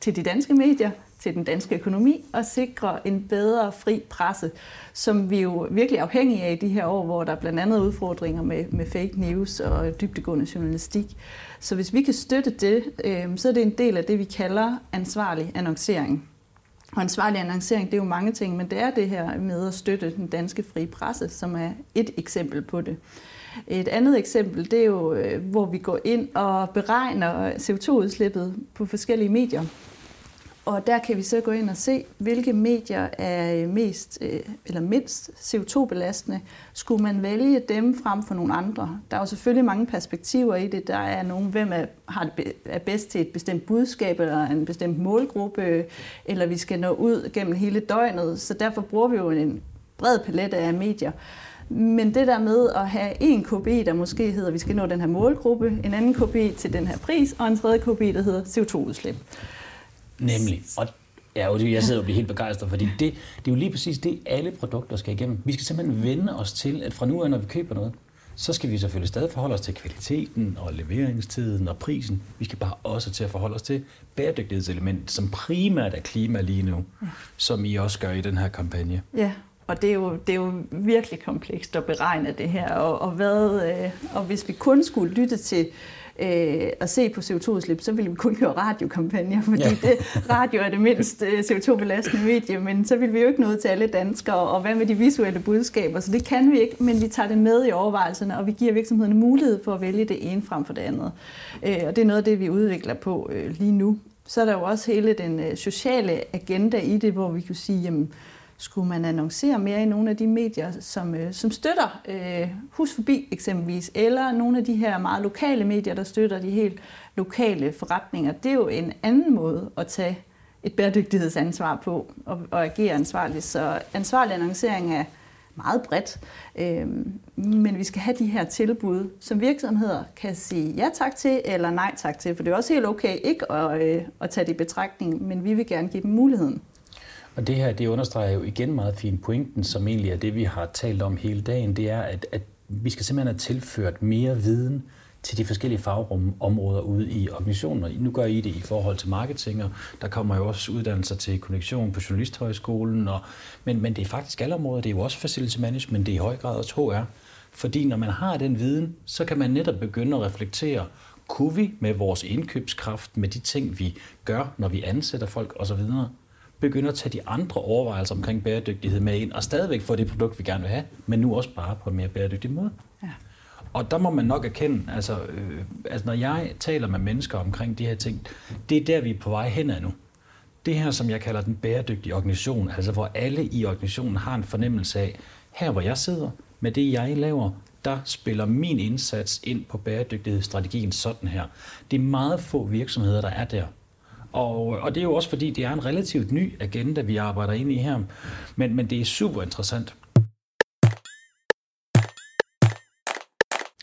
til de danske medier, til den danske økonomi og sikre en bedre fri presse, som vi jo virkelig er afhængige af i de her år, hvor der er blandt andet udfordringer med, med fake news og dybdegående journalistik. Så hvis vi kan støtte det, øh, så er det en del af det, vi kalder ansvarlig annoncering. Og ansvarlig annoncering, det er jo mange ting, men det er det her med at støtte den danske frie presse, som er et eksempel på det. Et andet eksempel, det er jo, øh, hvor vi går ind og beregner CO2-udslippet på forskellige medier og der kan vi så gå ind og se, hvilke medier er øh, mest øh, eller mindst CO2-belastende. Skulle man vælge dem frem for nogle andre? Der er jo selvfølgelig mange perspektiver i det. Der er nogen, hvem er, har det, er bedst til et bestemt budskab eller en bestemt målgruppe, eller vi skal nå ud gennem hele døgnet. Så derfor bruger vi jo en bred palette af medier. Men det der med at have en KPI, der måske hedder, at vi skal nå den her målgruppe, en anden KPI til den her pris, og en tredje KPI, der hedder CO2-udslip. Nemlig. Og Ja, og jeg sidder og bliver helt begejstret, fordi det, det er jo lige præcis det, alle produkter skal igennem. Vi skal simpelthen vende os til, at fra nu af, når vi køber noget, så skal vi selvfølgelig stadig forholde os til kvaliteten og leveringstiden og prisen. Vi skal bare også til at forholde os til bæredygtighedselementet, som primært er klima lige nu, som I også gør i den her kampagne. Ja, og det er jo, det er jo virkelig komplekst at beregne det her. Og, og, hvad, øh, og hvis vi kun skulle lytte til øh, at se på CO2-udslip, så ville vi kun køre radiokampagner, fordi ja. det, radio er det mindst øh, CO2-belastende medie, men så vil vi jo ikke nå til alle danskere, og hvad med de visuelle budskaber, så det kan vi ikke, men vi tager det med i overvejelserne, og vi giver virksomhederne mulighed for at vælge det ene frem for det andet. Øh, og det er noget af det, vi udvikler på øh, lige nu. Så er der jo også hele den øh, sociale agenda i det, hvor vi kan sige, jamen, skulle man annoncere mere i nogle af de medier, som, øh, som støtter øh, Hus Forbi eksempelvis, eller nogle af de her meget lokale medier, der støtter de helt lokale forretninger. Det er jo en anden måde at tage et bæredygtighedsansvar på og, og agere ansvarligt. Så ansvarlig annoncering er meget bredt, øh, men vi skal have de her tilbud, som virksomheder kan sige ja tak til eller nej tak til, for det er også helt okay ikke at, øh, at tage det i betragtning, men vi vil gerne give dem muligheden. Og det her, det understreger jo igen meget fint pointen, som egentlig er det, vi har talt om hele dagen, det er, at, at vi skal simpelthen have tilført mere viden til de forskellige fagområder ude i organisationen. Nu gør I det i forhold til marketing, og der kommer jo også uddannelser til konnektion på Journalisthøjskolen, og, men, men det er faktisk alle områder. Det er jo også facility management, det er i høj grad også HR. Fordi når man har den viden, så kan man netop begynde at reflektere, kunne vi med vores indkøbskraft, med de ting, vi gør, når vi ansætter folk osv., begynde at tage de andre overvejelser omkring bæredygtighed med ind, og stadigvæk få det produkt, vi gerne vil have, men nu også bare på en mere bæredygtig måde. Ja. Og der må man nok erkende, altså, øh, altså når jeg taler med mennesker omkring de her ting, det er der, vi er på vej hen af nu. Det her, som jeg kalder den bæredygtige organisation, altså hvor alle i organisationen har en fornemmelse af, her hvor jeg sidder, med det jeg laver, der spiller min indsats ind på bæredygtighedsstrategien sådan her. Det er meget få virksomheder, der er der. Og, og det er jo også fordi, det er en relativt ny agenda, vi arbejder ind i her. Men, men det er super interessant.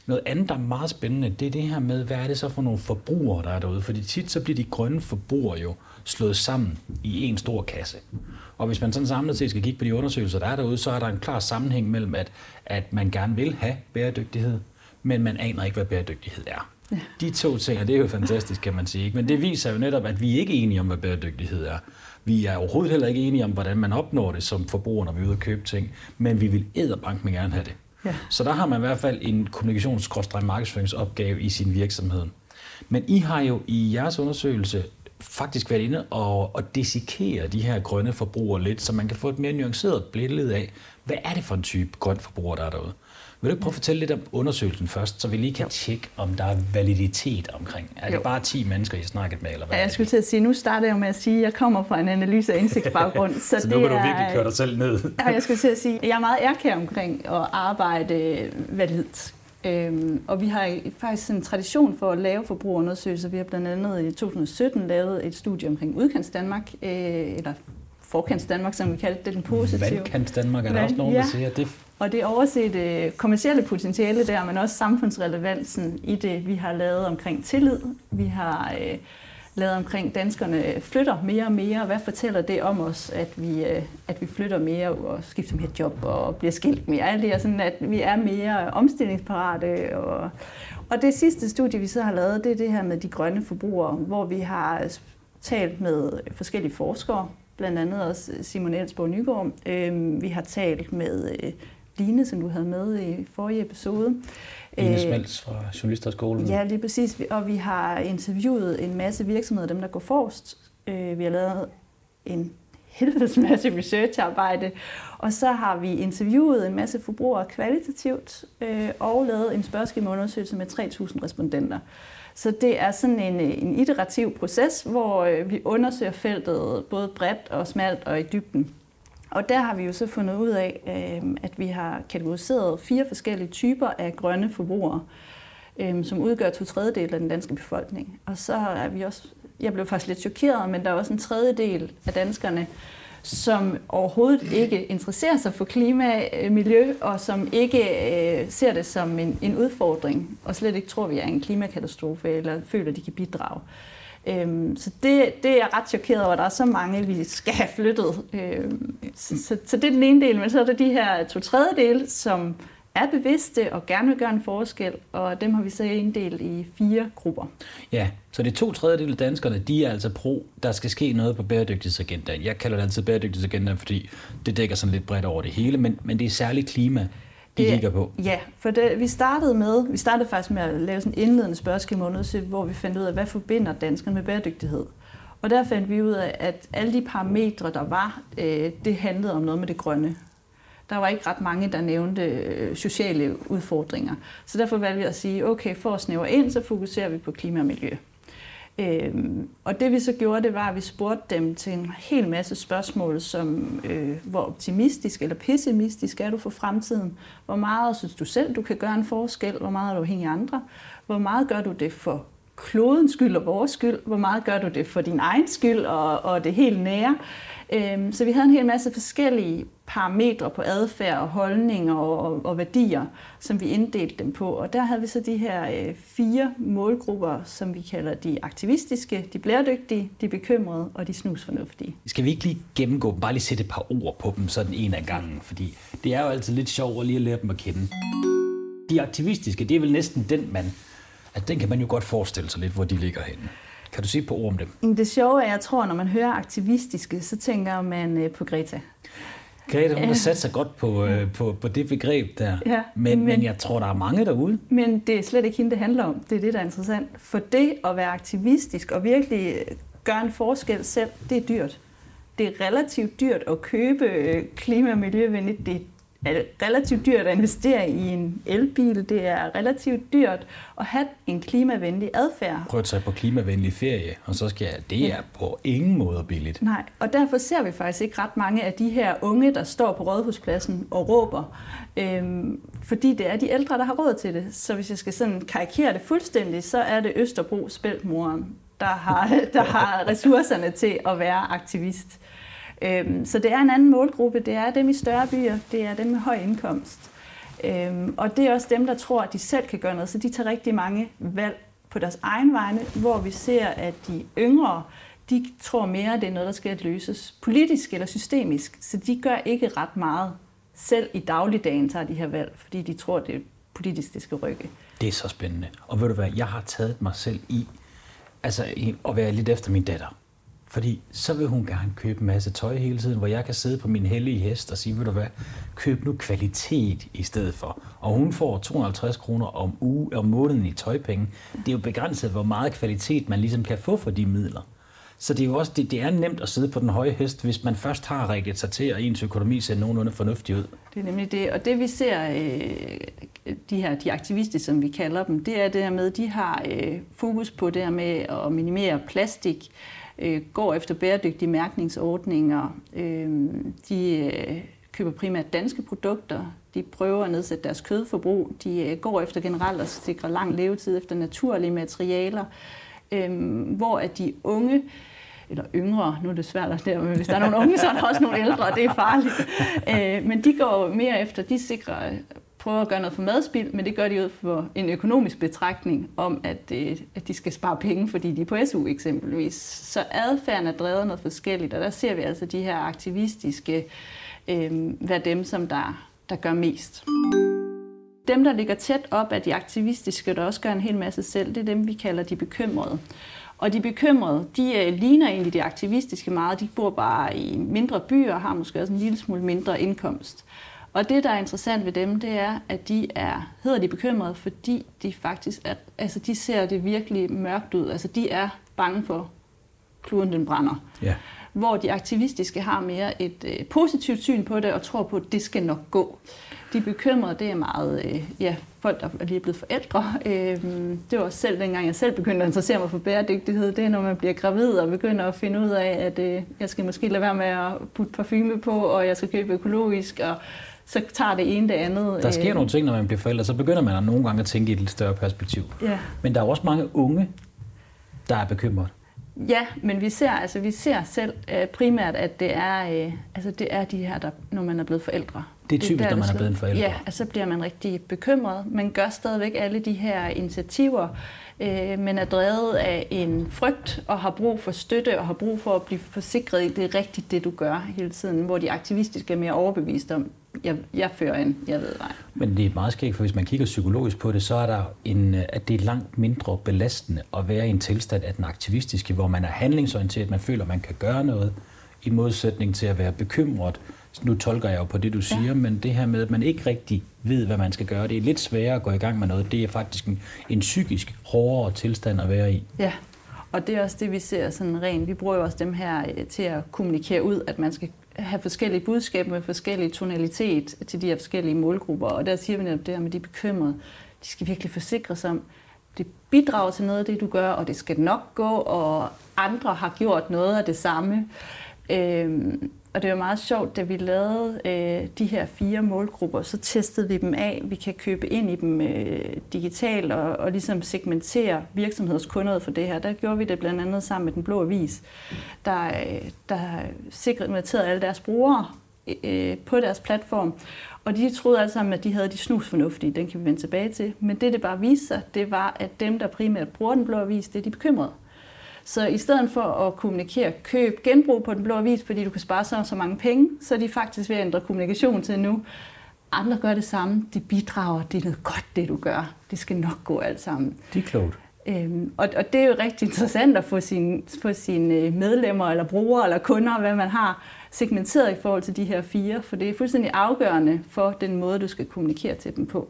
Noget andet, der er meget spændende, det er det her med, hvad er det så for nogle forbrugere, der er derude? Fordi tit så bliver de grønne forbrugere jo slået sammen i en stor kasse. Og hvis man sådan samlet set skal kigge på de undersøgelser, der er derude, så er der en klar sammenhæng mellem, at, at man gerne vil have bæredygtighed, men man aner ikke, hvad bæredygtighed er. Ja. De to ting, det er jo fantastisk, kan man sige. Men det viser jo netop, at vi ikke er enige om, hvad bæredygtighed er. Vi er overhovedet heller ikke enige om, hvordan man opnår det som forbruger, når vi er ude og købe ting. Men vi vil æderbank med gerne have det. Ja. Så der har man i hvert fald en kommunikations- markedsføringsopgave i sin virksomhed. Men I har jo i jeres undersøgelse faktisk været inde og, og dissekere de her grønne forbrugere lidt, så man kan få et mere nuanceret billede af, hvad er det for en type grøn forbruger, der er derude. Vil du ikke prøve at fortælle lidt om undersøgelsen først, så vi lige kan jo. tjekke, om der er validitet omkring? Er jo. det bare 10 mennesker, I har snakket med? Eller hvad ja, jeg skulle til at sige, nu starter jeg med at sige, at jeg kommer fra en analyse af indsigtsbaggrund. [laughs] så, så nu kan du virkelig køre dig selv ned. [laughs] ja, jeg skulle til at sige, at jeg er meget ærkær omkring at arbejde validt. Øhm, og vi har faktisk en tradition for at lave forbrugerundersøgelser. Vi har blandt andet i 2017 lavet et studie omkring udkants Danmark, øh, eller forkants Danmark, som vi kaldte det, den positive. Vandkants Danmark er der også nogen, ja. der siger. Det og det overset øh, kommercielle potentiale der, men også samfundsrelevansen i det, vi har lavet omkring tillid. Vi har øh, lavet omkring, danskerne flytter mere og mere. Hvad fortæller det om os, at vi, øh, at vi flytter mere og skifter mere job og bliver skilt mere? Alt det er sådan, at vi er mere omstillingsparate. Og, og det sidste studie, vi så har lavet, det er det her med de grønne forbrugere, hvor vi har talt med forskellige forskere, blandt andet også Simon Elsborg Nygaard. Øh, vi har talt med øh, Line, som du havde med i forrige episode. Line øh, Smelts fra Journalisterskolen. Ja, lige præcis. Og vi har interviewet en masse virksomheder, dem der går forrest. Øh, vi har lavet en helvedes masse researcharbejde. Og så har vi interviewet en masse forbrugere kvalitativt øh, og lavet en spørgeskemaundersøgelse med 3.000 respondenter. Så det er sådan en, en iterativ proces, hvor øh, vi undersøger feltet både bredt og smalt og i dybden. Og der har vi jo så fundet ud af, øhm, at vi har kategoriseret fire forskellige typer af grønne forbrugere, øhm, som udgør to tredjedel af den danske befolkning. Og så er vi også, jeg blev faktisk lidt chokeret, men der er også en tredjedel af danskerne, som overhovedet ikke interesserer sig for klima og miljø, og som ikke øh, ser det som en, en udfordring, og slet ikke tror, vi er en klimakatastrofe, eller føler, de kan bidrage. Øhm, så det, det er jeg ret chokeret over, at der er så mange, vi skal have flyttet. Øhm, så, så, så det er den ene del, men så er der de her to tredjedele, som er bevidste og gerne vil gøre en forskel, og dem har vi så inddelt i fire grupper. Ja, så det er to tredjedel af danskerne, de er altså pro, der skal ske noget på bæredygtighedsagendaen. Jeg kalder det altid bæredygtighedsagendaen, fordi det dækker sådan lidt bredt over det hele, men, men det er særligt klima, de det, kigger på. Ja, for det, vi startede med, vi startede faktisk med at lave sådan en indledende spørgsmål, hvor vi fandt ud af, hvad forbinder danskerne med bæredygtighed. Og der fandt vi ud af, at alle de parametre, der var, øh, det handlede om noget med det grønne. Der var ikke ret mange, der nævnte øh, sociale udfordringer. Så derfor valgte vi at sige, okay, for at snævre ind, så fokuserer vi på klima og miljø. Øhm, og det vi så gjorde, det var, at vi spurgte dem til en hel masse spørgsmål, som øh, hvor optimistisk eller pessimistisk er du for fremtiden? Hvor meget synes du selv, du kan gøre en forskel? Hvor meget er du afhængig af andre? Hvor meget gør du det for klodens skyld og vores skyld? Hvor meget gør du det for din egen skyld og, og det helt nære? Øhm, så vi havde en hel masse forskellige parametre på adfærd og holdninger og, og værdier, som vi inddelte dem på. Og der havde vi så de her øh, fire målgrupper, som vi kalder de aktivistiske, de blæredygtige, de bekymrede og de snusfornuftige. Skal vi ikke lige gennemgå dem, bare lige sætte et par ord på dem sådan en af gangen, fordi det er jo altid lidt sjovt at lige at lære dem at kende. De aktivistiske, det er vel næsten den, man, at den kan man jo godt forestille sig lidt, hvor de ligger henne. Kan du sige på ord om dem? Det sjove er, at jeg tror, når man hører aktivistiske, så tænker man øh, på Greta. Greta, hun har sat sig godt på, øh, på, på det begreb der. Ja, men, men, men jeg tror, der er mange derude. Men det er slet ikke hende, det handler om. Det er det, der er interessant. For det at være aktivistisk og virkelig gøre en forskel selv, det er dyrt. Det er relativt dyrt at købe øh, klima- og miljøvenligt. Det er er relativt dyrt at investere i en elbil. Det er relativt dyrt at have en klimavenlig adfærd. Prøv at tage på klimavenlig ferie, og så skal jeg, det er på ingen måde billigt. Nej, og derfor ser vi faktisk ikke ret mange af de her unge, der står på Rådhuspladsen og råber, øhm, fordi det er de ældre, der har råd til det. Så hvis jeg skal sådan karikere det fuldstændig, så er det Østerbro Spæltmoren, der har, [laughs] der har ressourcerne til at være aktivist. Øhm, så det er en anden målgruppe. Det er dem i større byer. Det er dem med høj indkomst. Øhm, og det er også dem, der tror, at de selv kan gøre noget. Så de tager rigtig mange valg på deres egen vegne, hvor vi ser, at de yngre, de tror mere, at det er noget, der skal løses politisk eller systemisk. Så de gør ikke ret meget selv i dagligdagen tager de her valg, fordi de tror, det er politisk, det skal rykke. Det er så spændende. Og ved du hvad, jeg har taget mig selv i, altså i at være lidt efter min datter. Fordi så vil hun gerne købe en masse tøj hele tiden, hvor jeg kan sidde på min hellige hest og sige, ved du hvad, køb nu kvalitet i stedet for. Og hun får 250 kroner om uge om måneden i tøjpenge. Det er jo begrænset, hvor meget kvalitet man ligesom kan få for de midler. Så det er jo også det, det er nemt at sidde på den høje hest, hvis man først har rækket sig til, og ens økonomi ser nogenlunde fornuftig ud. Det er nemlig det. Og det vi ser, øh, de her de aktivister, som vi kalder dem, det er det her med, de har øh, fokus på det her med at minimere plastik, øh, går efter bæredygtige mærkningsordninger. Øh, de øh, køber primært danske produkter. De prøver at nedsætte deres kødforbrug. De øh, går efter generelt at sikre lang levetid efter naturlige materialer. Øh, hvor at de unge eller yngre, nu er det svært at men hvis der er nogle unge, så er der også nogle ældre, og det er farligt. Øh, men de går mere efter, de sikrer prøver at gøre noget for madspild, men det gør de ud for en økonomisk betragtning om, at, øh, at de skal spare penge, fordi de er på SU eksempelvis. Så adfærden er drevet noget forskelligt, og der ser vi altså de her aktivistiske øh, være dem, som der, der gør mest. Dem, der ligger tæt op af de aktivistiske, der også gør en hel masse selv, det er dem, vi kalder de bekymrede. Og de bekymrede, de øh, ligner egentlig de aktivistiske meget. De bor bare i mindre byer og har måske også en lille smule mindre indkomst. Og det, der er interessant ved dem, det er, at de er, hedder de bekymrede, fordi de faktisk er, altså de ser det virkelig mørkt ud. Altså de er bange for kloden den brænder. Ja. Hvor de aktivistiske har mere et øh, positivt syn på det og tror på, at det skal nok gå. De bekymrede, det er meget øh, ja, folk, der er lige blevet forældre. Øh, det var også selv dengang, jeg selv begyndte at interessere mig for bæredygtighed. Det er, når man bliver gravid og begynder at finde ud af, at øh, jeg skal måske lade være med at putte parfume på, og jeg skal købe økologisk, og så tager det ene det andet. Der sker øh, nogle ting, når man bliver forældre, så begynder man nogle gange at tænke i et lidt større perspektiv. Ja. Men der er også mange unge, der er bekymret. Ja, men vi ser, altså, vi ser selv øh, primært, at det er, øh, altså, det er de her, der, når man er blevet forældre. Det er typisk, der, når man er blevet en forælder. Ja, og så bliver man rigtig bekymret. Man gør stadigvæk alle de her initiativer, øh, men er drevet af en frygt og har brug for støtte og har brug for at blive forsikret i, det er rigtigt, det du gør hele tiden, hvor de aktivistiske er mere overbevist om, jeg, jeg fører en, jeg ved vej. Men det er meget skægt, for hvis man kigger psykologisk på det, så er der en, at det er langt mindre belastende at være i en tilstand af den aktivistiske, hvor man er handlingsorienteret, man føler, man kan gøre noget, i modsætning til at være bekymret. Nu tolker jeg jo på det, du siger, ja. men det her med, at man ikke rigtig ved, hvad man skal gøre, det er lidt sværere at gå i gang med noget. Det er faktisk en, en psykisk hårdere tilstand at være i. Ja, og det er også det, vi ser sådan rent. Vi bruger jo også dem her øh, til at kommunikere ud, at man skal have forskellige budskaber med forskellig tonalitet til de her forskellige målgrupper. Og der siger vi netop det her med, de bekymrede. De skal virkelig forsikre sig om, det bidrager til noget af det, du gør, og det skal nok gå, og andre har gjort noget af det samme. Øhm, og det var meget sjovt, da vi lavede øh, de her fire målgrupper, så testede vi dem af. Vi kan købe ind i dem øh, digitalt og, og ligesom segmentere virksomhedskunder for det her. Der gjorde vi det blandt andet sammen med Den Blå Avis, der, øh, der segmenterede alle deres brugere øh, på deres platform. Og de troede alle sammen, at de havde de snusfornuftige. Den kan vi vende tilbage til. Men det, det bare viste sig, det var, at dem, der primært bruger Den Blå Avis, det er de bekymrede. Så i stedet for at kommunikere køb genbrug på den blå avis, fordi du kan spare så så mange penge, så er de faktisk ved at ændre kommunikation til nu. Andre gør det samme. De bidrager. Det er noget godt, det du gør. Det skal nok gå alt sammen. Det er klogt. Øhm, og, og det er jo rigtig interessant at få sine få sin øh, medlemmer eller brugere eller kunder, hvad man har, segmenteret i forhold til de her fire, for det er fuldstændig afgørende for den måde, du skal kommunikere til dem på.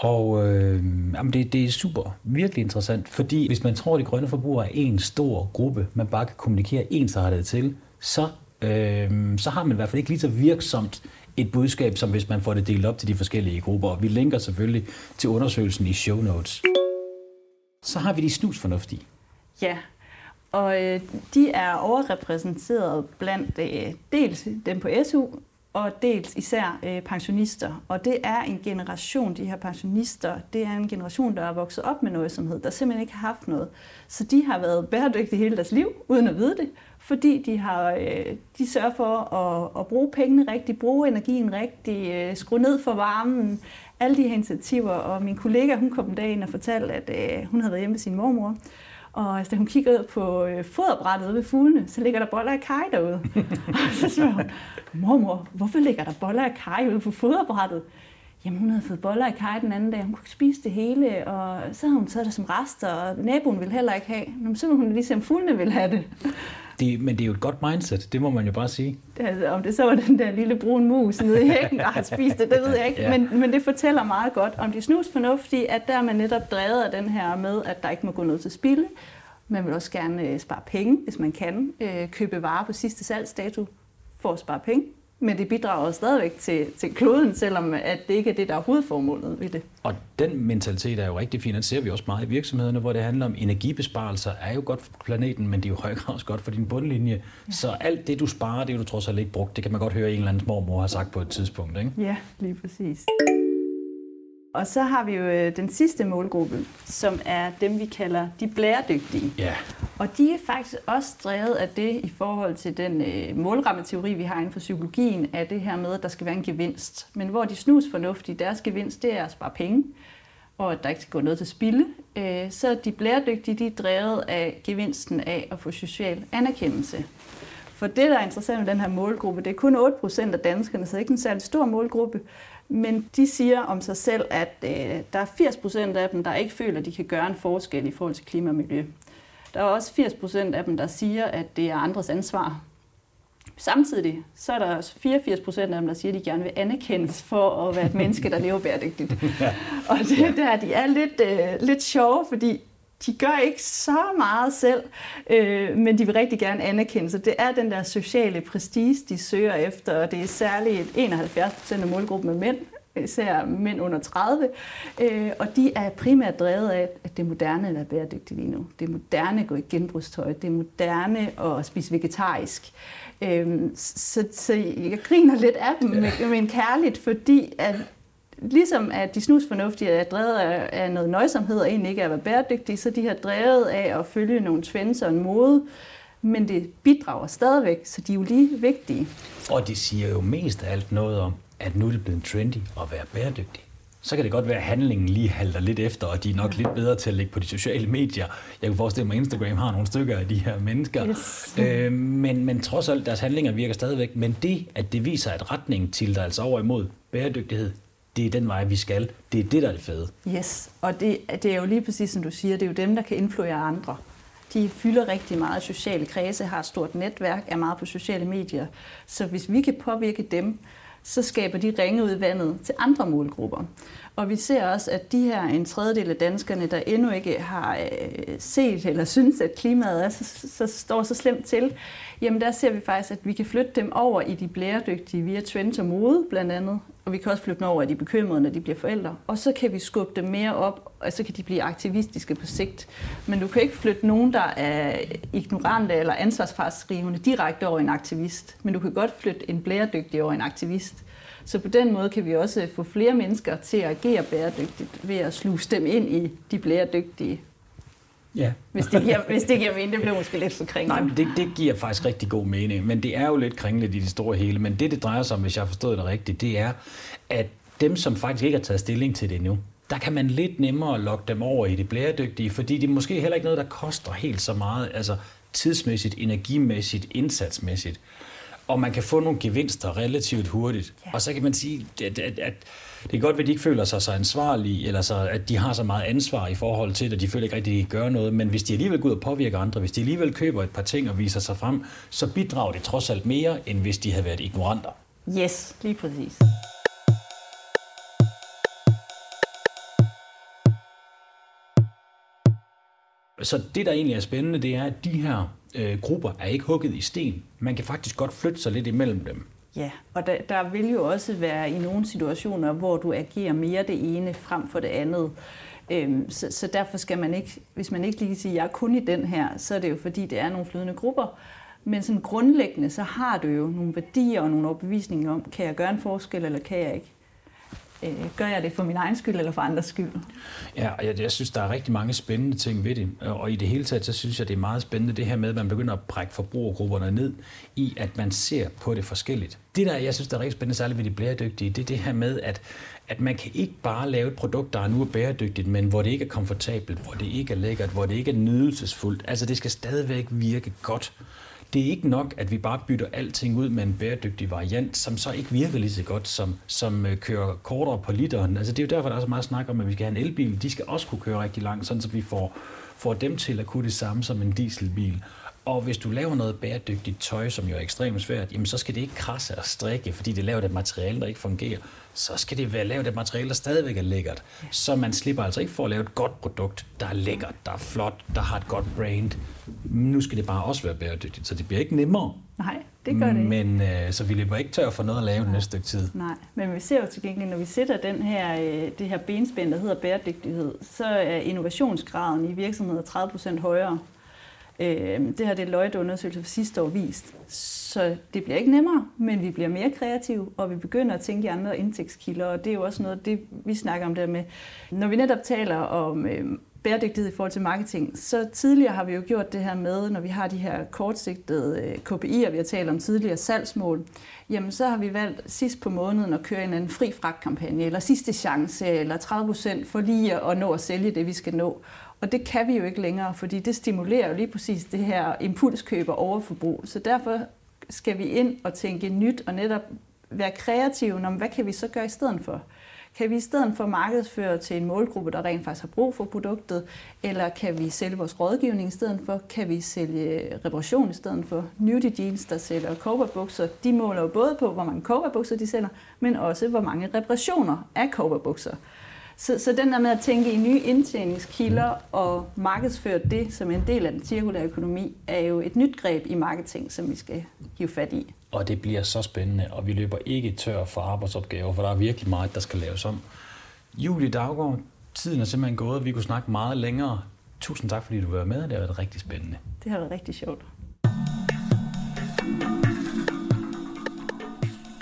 Og øh, jamen det, det er super, virkelig interessant, fordi hvis man tror, at de grønne forbrugere er en stor gruppe, man bare kan kommunikere ensartet til, så, øh, så har man i hvert fald ikke lige så virksomt et budskab, som hvis man får det delt op til de forskellige grupper. Og vi linker selvfølgelig til undersøgelsen i show notes. Så har vi de snusfornuftige. Ja, og øh, de er overrepræsenteret blandt øh, dels dem på SU, og dels især øh, pensionister. Og det er en generation, de her pensionister, det er en generation, der er vokset op med nøjsomhed, der simpelthen ikke har haft noget. Så de har været bæredygtige hele deres liv, uden at vide det, fordi de, har, øh, de sørger for at, at bruge pengene rigtigt, bruge energien rigtigt, øh, skrue ned for varmen, alle de her initiativer. Og min kollega, hun kom en dag ind og fortalte, at øh, hun havde været hjemme med sin mormor, og da hun kiggede på øh, foderbrættet ved fuglene, så ligger der boller af kaj derude. [laughs] og så spørger hun, mormor, hvorfor ligger der boller af kaj ude på foderbrættet? Jamen, hun havde fået boller af kaj den anden dag. Hun kunne ikke spise det hele, og så havde hun taget det som rester, og naboen ville heller ikke have. Nå, så ville hun lige se, om fuglene ville have det. Det, men det er jo et godt mindset, det må man jo bare sige. Altså, om det så var den der lille brune mus nede i hækken, der har spist det, det ved jeg ikke. Ja. Men, men det fortæller meget godt om de snusfornuftige, at der er man netop drevet af den her med, at der ikke må gå noget til spilde. Man vil også gerne øh, spare penge, hvis man kan. Øh, købe varer på sidste salgsdato for at spare penge. Men det bidrager stadigvæk til, til kloden, selvom at det ikke er det, der er hovedformålet ved det. Og den mentalitet er jo rigtig fin, den ser vi også meget i virksomhederne, hvor det handler om energibesparelser, er jo godt for planeten, men det er jo høj grad også godt for din bundlinje. Ja. Så alt det, du sparer, det er jo du trods alt ikke brugt. Det kan man godt høre, en eller anden mormor har sagt på et tidspunkt. Ikke? Ja, lige præcis. Og så har vi jo øh, den sidste målgruppe, som er dem, vi kalder de blæredygtige. Ja. Og de er faktisk også drevet af det i forhold til den øh, målrammeteori, vi har inden for psykologien, af det her med, at der skal være en gevinst. Men hvor de snus fornuftige, deres gevinst, det er at spare penge, og at der ikke skal gå noget til spilde. Øh, så de blæredygtige, de er drevet af gevinsten af at få social anerkendelse. For det, der er interessant med den her målgruppe, det er kun 8% af danskerne, så det er ikke en særlig stor målgruppe. Men de siger om sig selv, at øh, der er 80% af dem, der ikke føler, at de kan gøre en forskel i forhold til klima og miljø. Der er også 80% af dem, der siger, at det er andres ansvar. Samtidig så er der også 84% af dem, der siger, at de gerne vil anerkendes for at være et menneske, der lever bæredygtigt. [laughs] Og det der, de er lidt, øh, lidt sjove, fordi de gør ikke så meget selv, øh, men de vil rigtig gerne anerkende. Så det er den der sociale prestige, de søger efter, og det er særligt 71 procent af målgruppen med mænd, især mænd under 30, øh, og de er primært drevet af, at det moderne er bæredygtigt lige nu. Det er moderne at gå i genbrugstøj, det er moderne at spise vegetarisk. Øh, så, så jeg griner lidt af dem med, med en kærligt, fordi at ligesom at de snusfornuftige er drevet af noget nøjsomhed og egentlig ikke er at være bæredygtige, så de har drevet af at følge nogle trends og en mode, men det bidrager stadigvæk, så de er jo lige vigtige. Og det siger jo mest af alt noget om, at nu er det blevet trendy at være bæredygtig. Så kan det godt være, at handlingen lige halter lidt efter, og de er nok lidt bedre til at lægge på de sociale medier. Jeg kan forestille mig, at Instagram har nogle stykker af de her mennesker. Yes. Øh, men, men trods alt, deres handlinger virker stadigvæk. Men det, at det viser, at retningen til der altså over imod bæredygtighed, det er den vej, vi skal. Det er det, der er det fede. Yes, og det, det er jo lige præcis, som du siger, det er jo dem, der kan influere andre. De fylder rigtig meget sociale kredse, har et stort netværk, er meget på sociale medier. Så hvis vi kan påvirke dem, så skaber de ringe ud i vandet til andre målgrupper. Og vi ser også, at de her en tredjedel af danskerne, der endnu ikke har øh, set eller synes, at klimaet er så, så står så slemt til, jamen der ser vi faktisk, at vi kan flytte dem over i de blæredygtige via trend og mode blandt andet. Og vi kan også flytte dem over i de bekymrede, når de bliver forældre. Og så kan vi skubbe dem mere op, og så kan de blive aktivistiske på sigt. Men du kan ikke flytte nogen, der er ignorante eller ansvarsfraskrivende direkte over en aktivist. Men du kan godt flytte en blæredygtig over en aktivist. Så på den måde kan vi også få flere mennesker til at agere bæredygtigt ved at sluse dem ind i de bæredygtige. Ja. Hvis det giver, hvis det giver mening, det bliver måske lidt for kringlet. Nej, men det, det giver faktisk rigtig god mening, men det er jo lidt kringlet i det store hele. Men det, det drejer sig om, hvis jeg har forstået det rigtigt, det er, at dem, som faktisk ikke har taget stilling til det endnu, der kan man lidt nemmere lokke dem over i det bæredygtige, fordi det er måske heller ikke noget, der koster helt så meget, altså tidsmæssigt, energimæssigt, indsatsmæssigt og man kan få nogle gevinster relativt hurtigt. Ja. Og så kan man sige, at, at, at det er godt, at de ikke føler sig så ansvarlige, eller så, at de har så meget ansvar i forhold til det, og de føler ikke rigtig, at de gør noget. Men hvis de alligevel går ud og påvirker andre, hvis de alligevel køber et par ting og viser sig frem, så bidrager det trods alt mere, end hvis de havde været ignoranter. Yes, lige præcis. Så det, der egentlig er spændende, det er, at de her øh, grupper er ikke hugget i sten. Man kan faktisk godt flytte sig lidt imellem dem. Ja, og der, der vil jo også være i nogle situationer, hvor du agerer mere det ene frem for det andet. Øhm, så, så derfor skal man ikke, hvis man ikke lige siger, at jeg er kun i den her, så er det jo fordi, det er nogle flydende grupper. Men sådan grundlæggende, så har du jo nogle værdier og nogle overbevisninger om, kan jeg gøre en forskel, eller kan jeg ikke? Øh, gør jeg det for min egen skyld eller for andres skyld? Ja, og jeg, jeg synes, der er rigtig mange spændende ting ved det. Og i det hele taget, så synes jeg, det er meget spændende det her med, at man begynder at brække forbrugergrupperne ned i, at man ser på det forskelligt. Det der, jeg synes, der er rigtig spændende, særligt ved de bæredygtige, det er det her med, at, at man kan ikke bare lave et produkt, der er nu er bæredygtigt, men hvor det ikke er komfortabelt, hvor det ikke er lækkert, hvor det ikke er nydelsesfuldt. Altså, det skal stadigvæk virke godt det er ikke nok, at vi bare bytter alting ud med en bæredygtig variant, som så ikke virker lige så godt, som, som øh, kører kortere på literen. Altså det er jo derfor, der er så meget snak om, at vi skal have en elbil. De skal også kunne køre rigtig langt, sådan så vi får, får dem til at kunne det samme som en dieselbil. Og hvis du laver noget bæredygtigt tøj, som jo er ekstremt svært, jamen så skal det ikke krasse og strikke, fordi det laver et materiale, der ikke fungerer. Så skal det være lavet et materiale, der stadigvæk er lækkert. Så man slipper altså ikke for at lave et godt produkt, der er lækkert, der er flot, der har et godt brand. Nu skal det bare også være bæredygtigt, så det bliver ikke nemmere. Nej, det gør det ikke. Men øh, så vi løber ikke tør for noget at lave Nej. næste stykke tid. Nej, men vi ser jo til gengæld, når vi sætter den her, øh, det her benspænd, der hedder bæredygtighed, så er innovationsgraden i virksomheder 30% højere Øh, det her det Lloyd-undersøgelse fra sidste år vist. Så det bliver ikke nemmere, men vi bliver mere kreative, og vi begynder at tænke i andre indtægtskilder, og det er jo også noget, det vi snakker om der med. Når vi netop taler om øh, bæredygtighed i forhold til marketing, så tidligere har vi jo gjort det her med, når vi har de her kortsigtede øh, KPI'er, vi har talt om tidligere salgsmål, jamen så har vi valgt sidst på måneden at køre en anden fri fragtkampagne, eller sidste chance, eller 30% for lige at nå at sælge det, vi skal nå. Og det kan vi jo ikke længere, fordi det stimulerer jo lige præcis det her impulskøb og overforbrug. Så derfor skal vi ind og tænke nyt og netop være kreative om, hvad kan vi så gøre i stedet for? Kan vi i stedet for markedsføre til en målgruppe, der rent faktisk har brug for produktet? Eller kan vi sælge vores rådgivning i stedet for? Kan vi sælge reparation i stedet for? Nudie Jeans, der sælger kobberbukser, de måler jo både på, hvor mange kobberbukser de sælger, men også hvor mange reparationer af kobberbukser. Så, så den der med at tænke i nye indtjeningskilder og markedsføre det som en del af den cirkulære økonomi, er jo et nyt greb i marketing, som vi skal hive fat i. Og det bliver så spændende, og vi løber ikke tør for arbejdsopgaver, for der er virkelig meget, der skal laves om. Julie Daggaard, tiden er simpelthen gået, vi kunne snakke meget længere. Tusind tak, fordi du var med, det har været rigtig spændende. Det har været rigtig sjovt.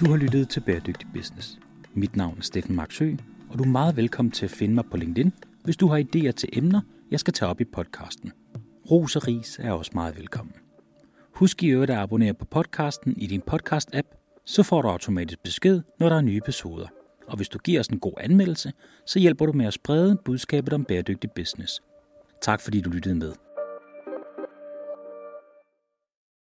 Du har lyttet til Bæredygtig Business. Mit navn er Steffen Marksø, og du er meget velkommen til at finde mig på LinkedIn, hvis du har idéer til emner, jeg skal tage op i podcasten. Ros og ris er også meget velkommen. Husk i øvrigt at abonnere på podcasten i din podcast-app, så får du automatisk besked, når der er nye episoder. Og hvis du giver os en god anmeldelse, så hjælper du med at sprede budskabet om bæredygtig business. Tak fordi du lyttede med.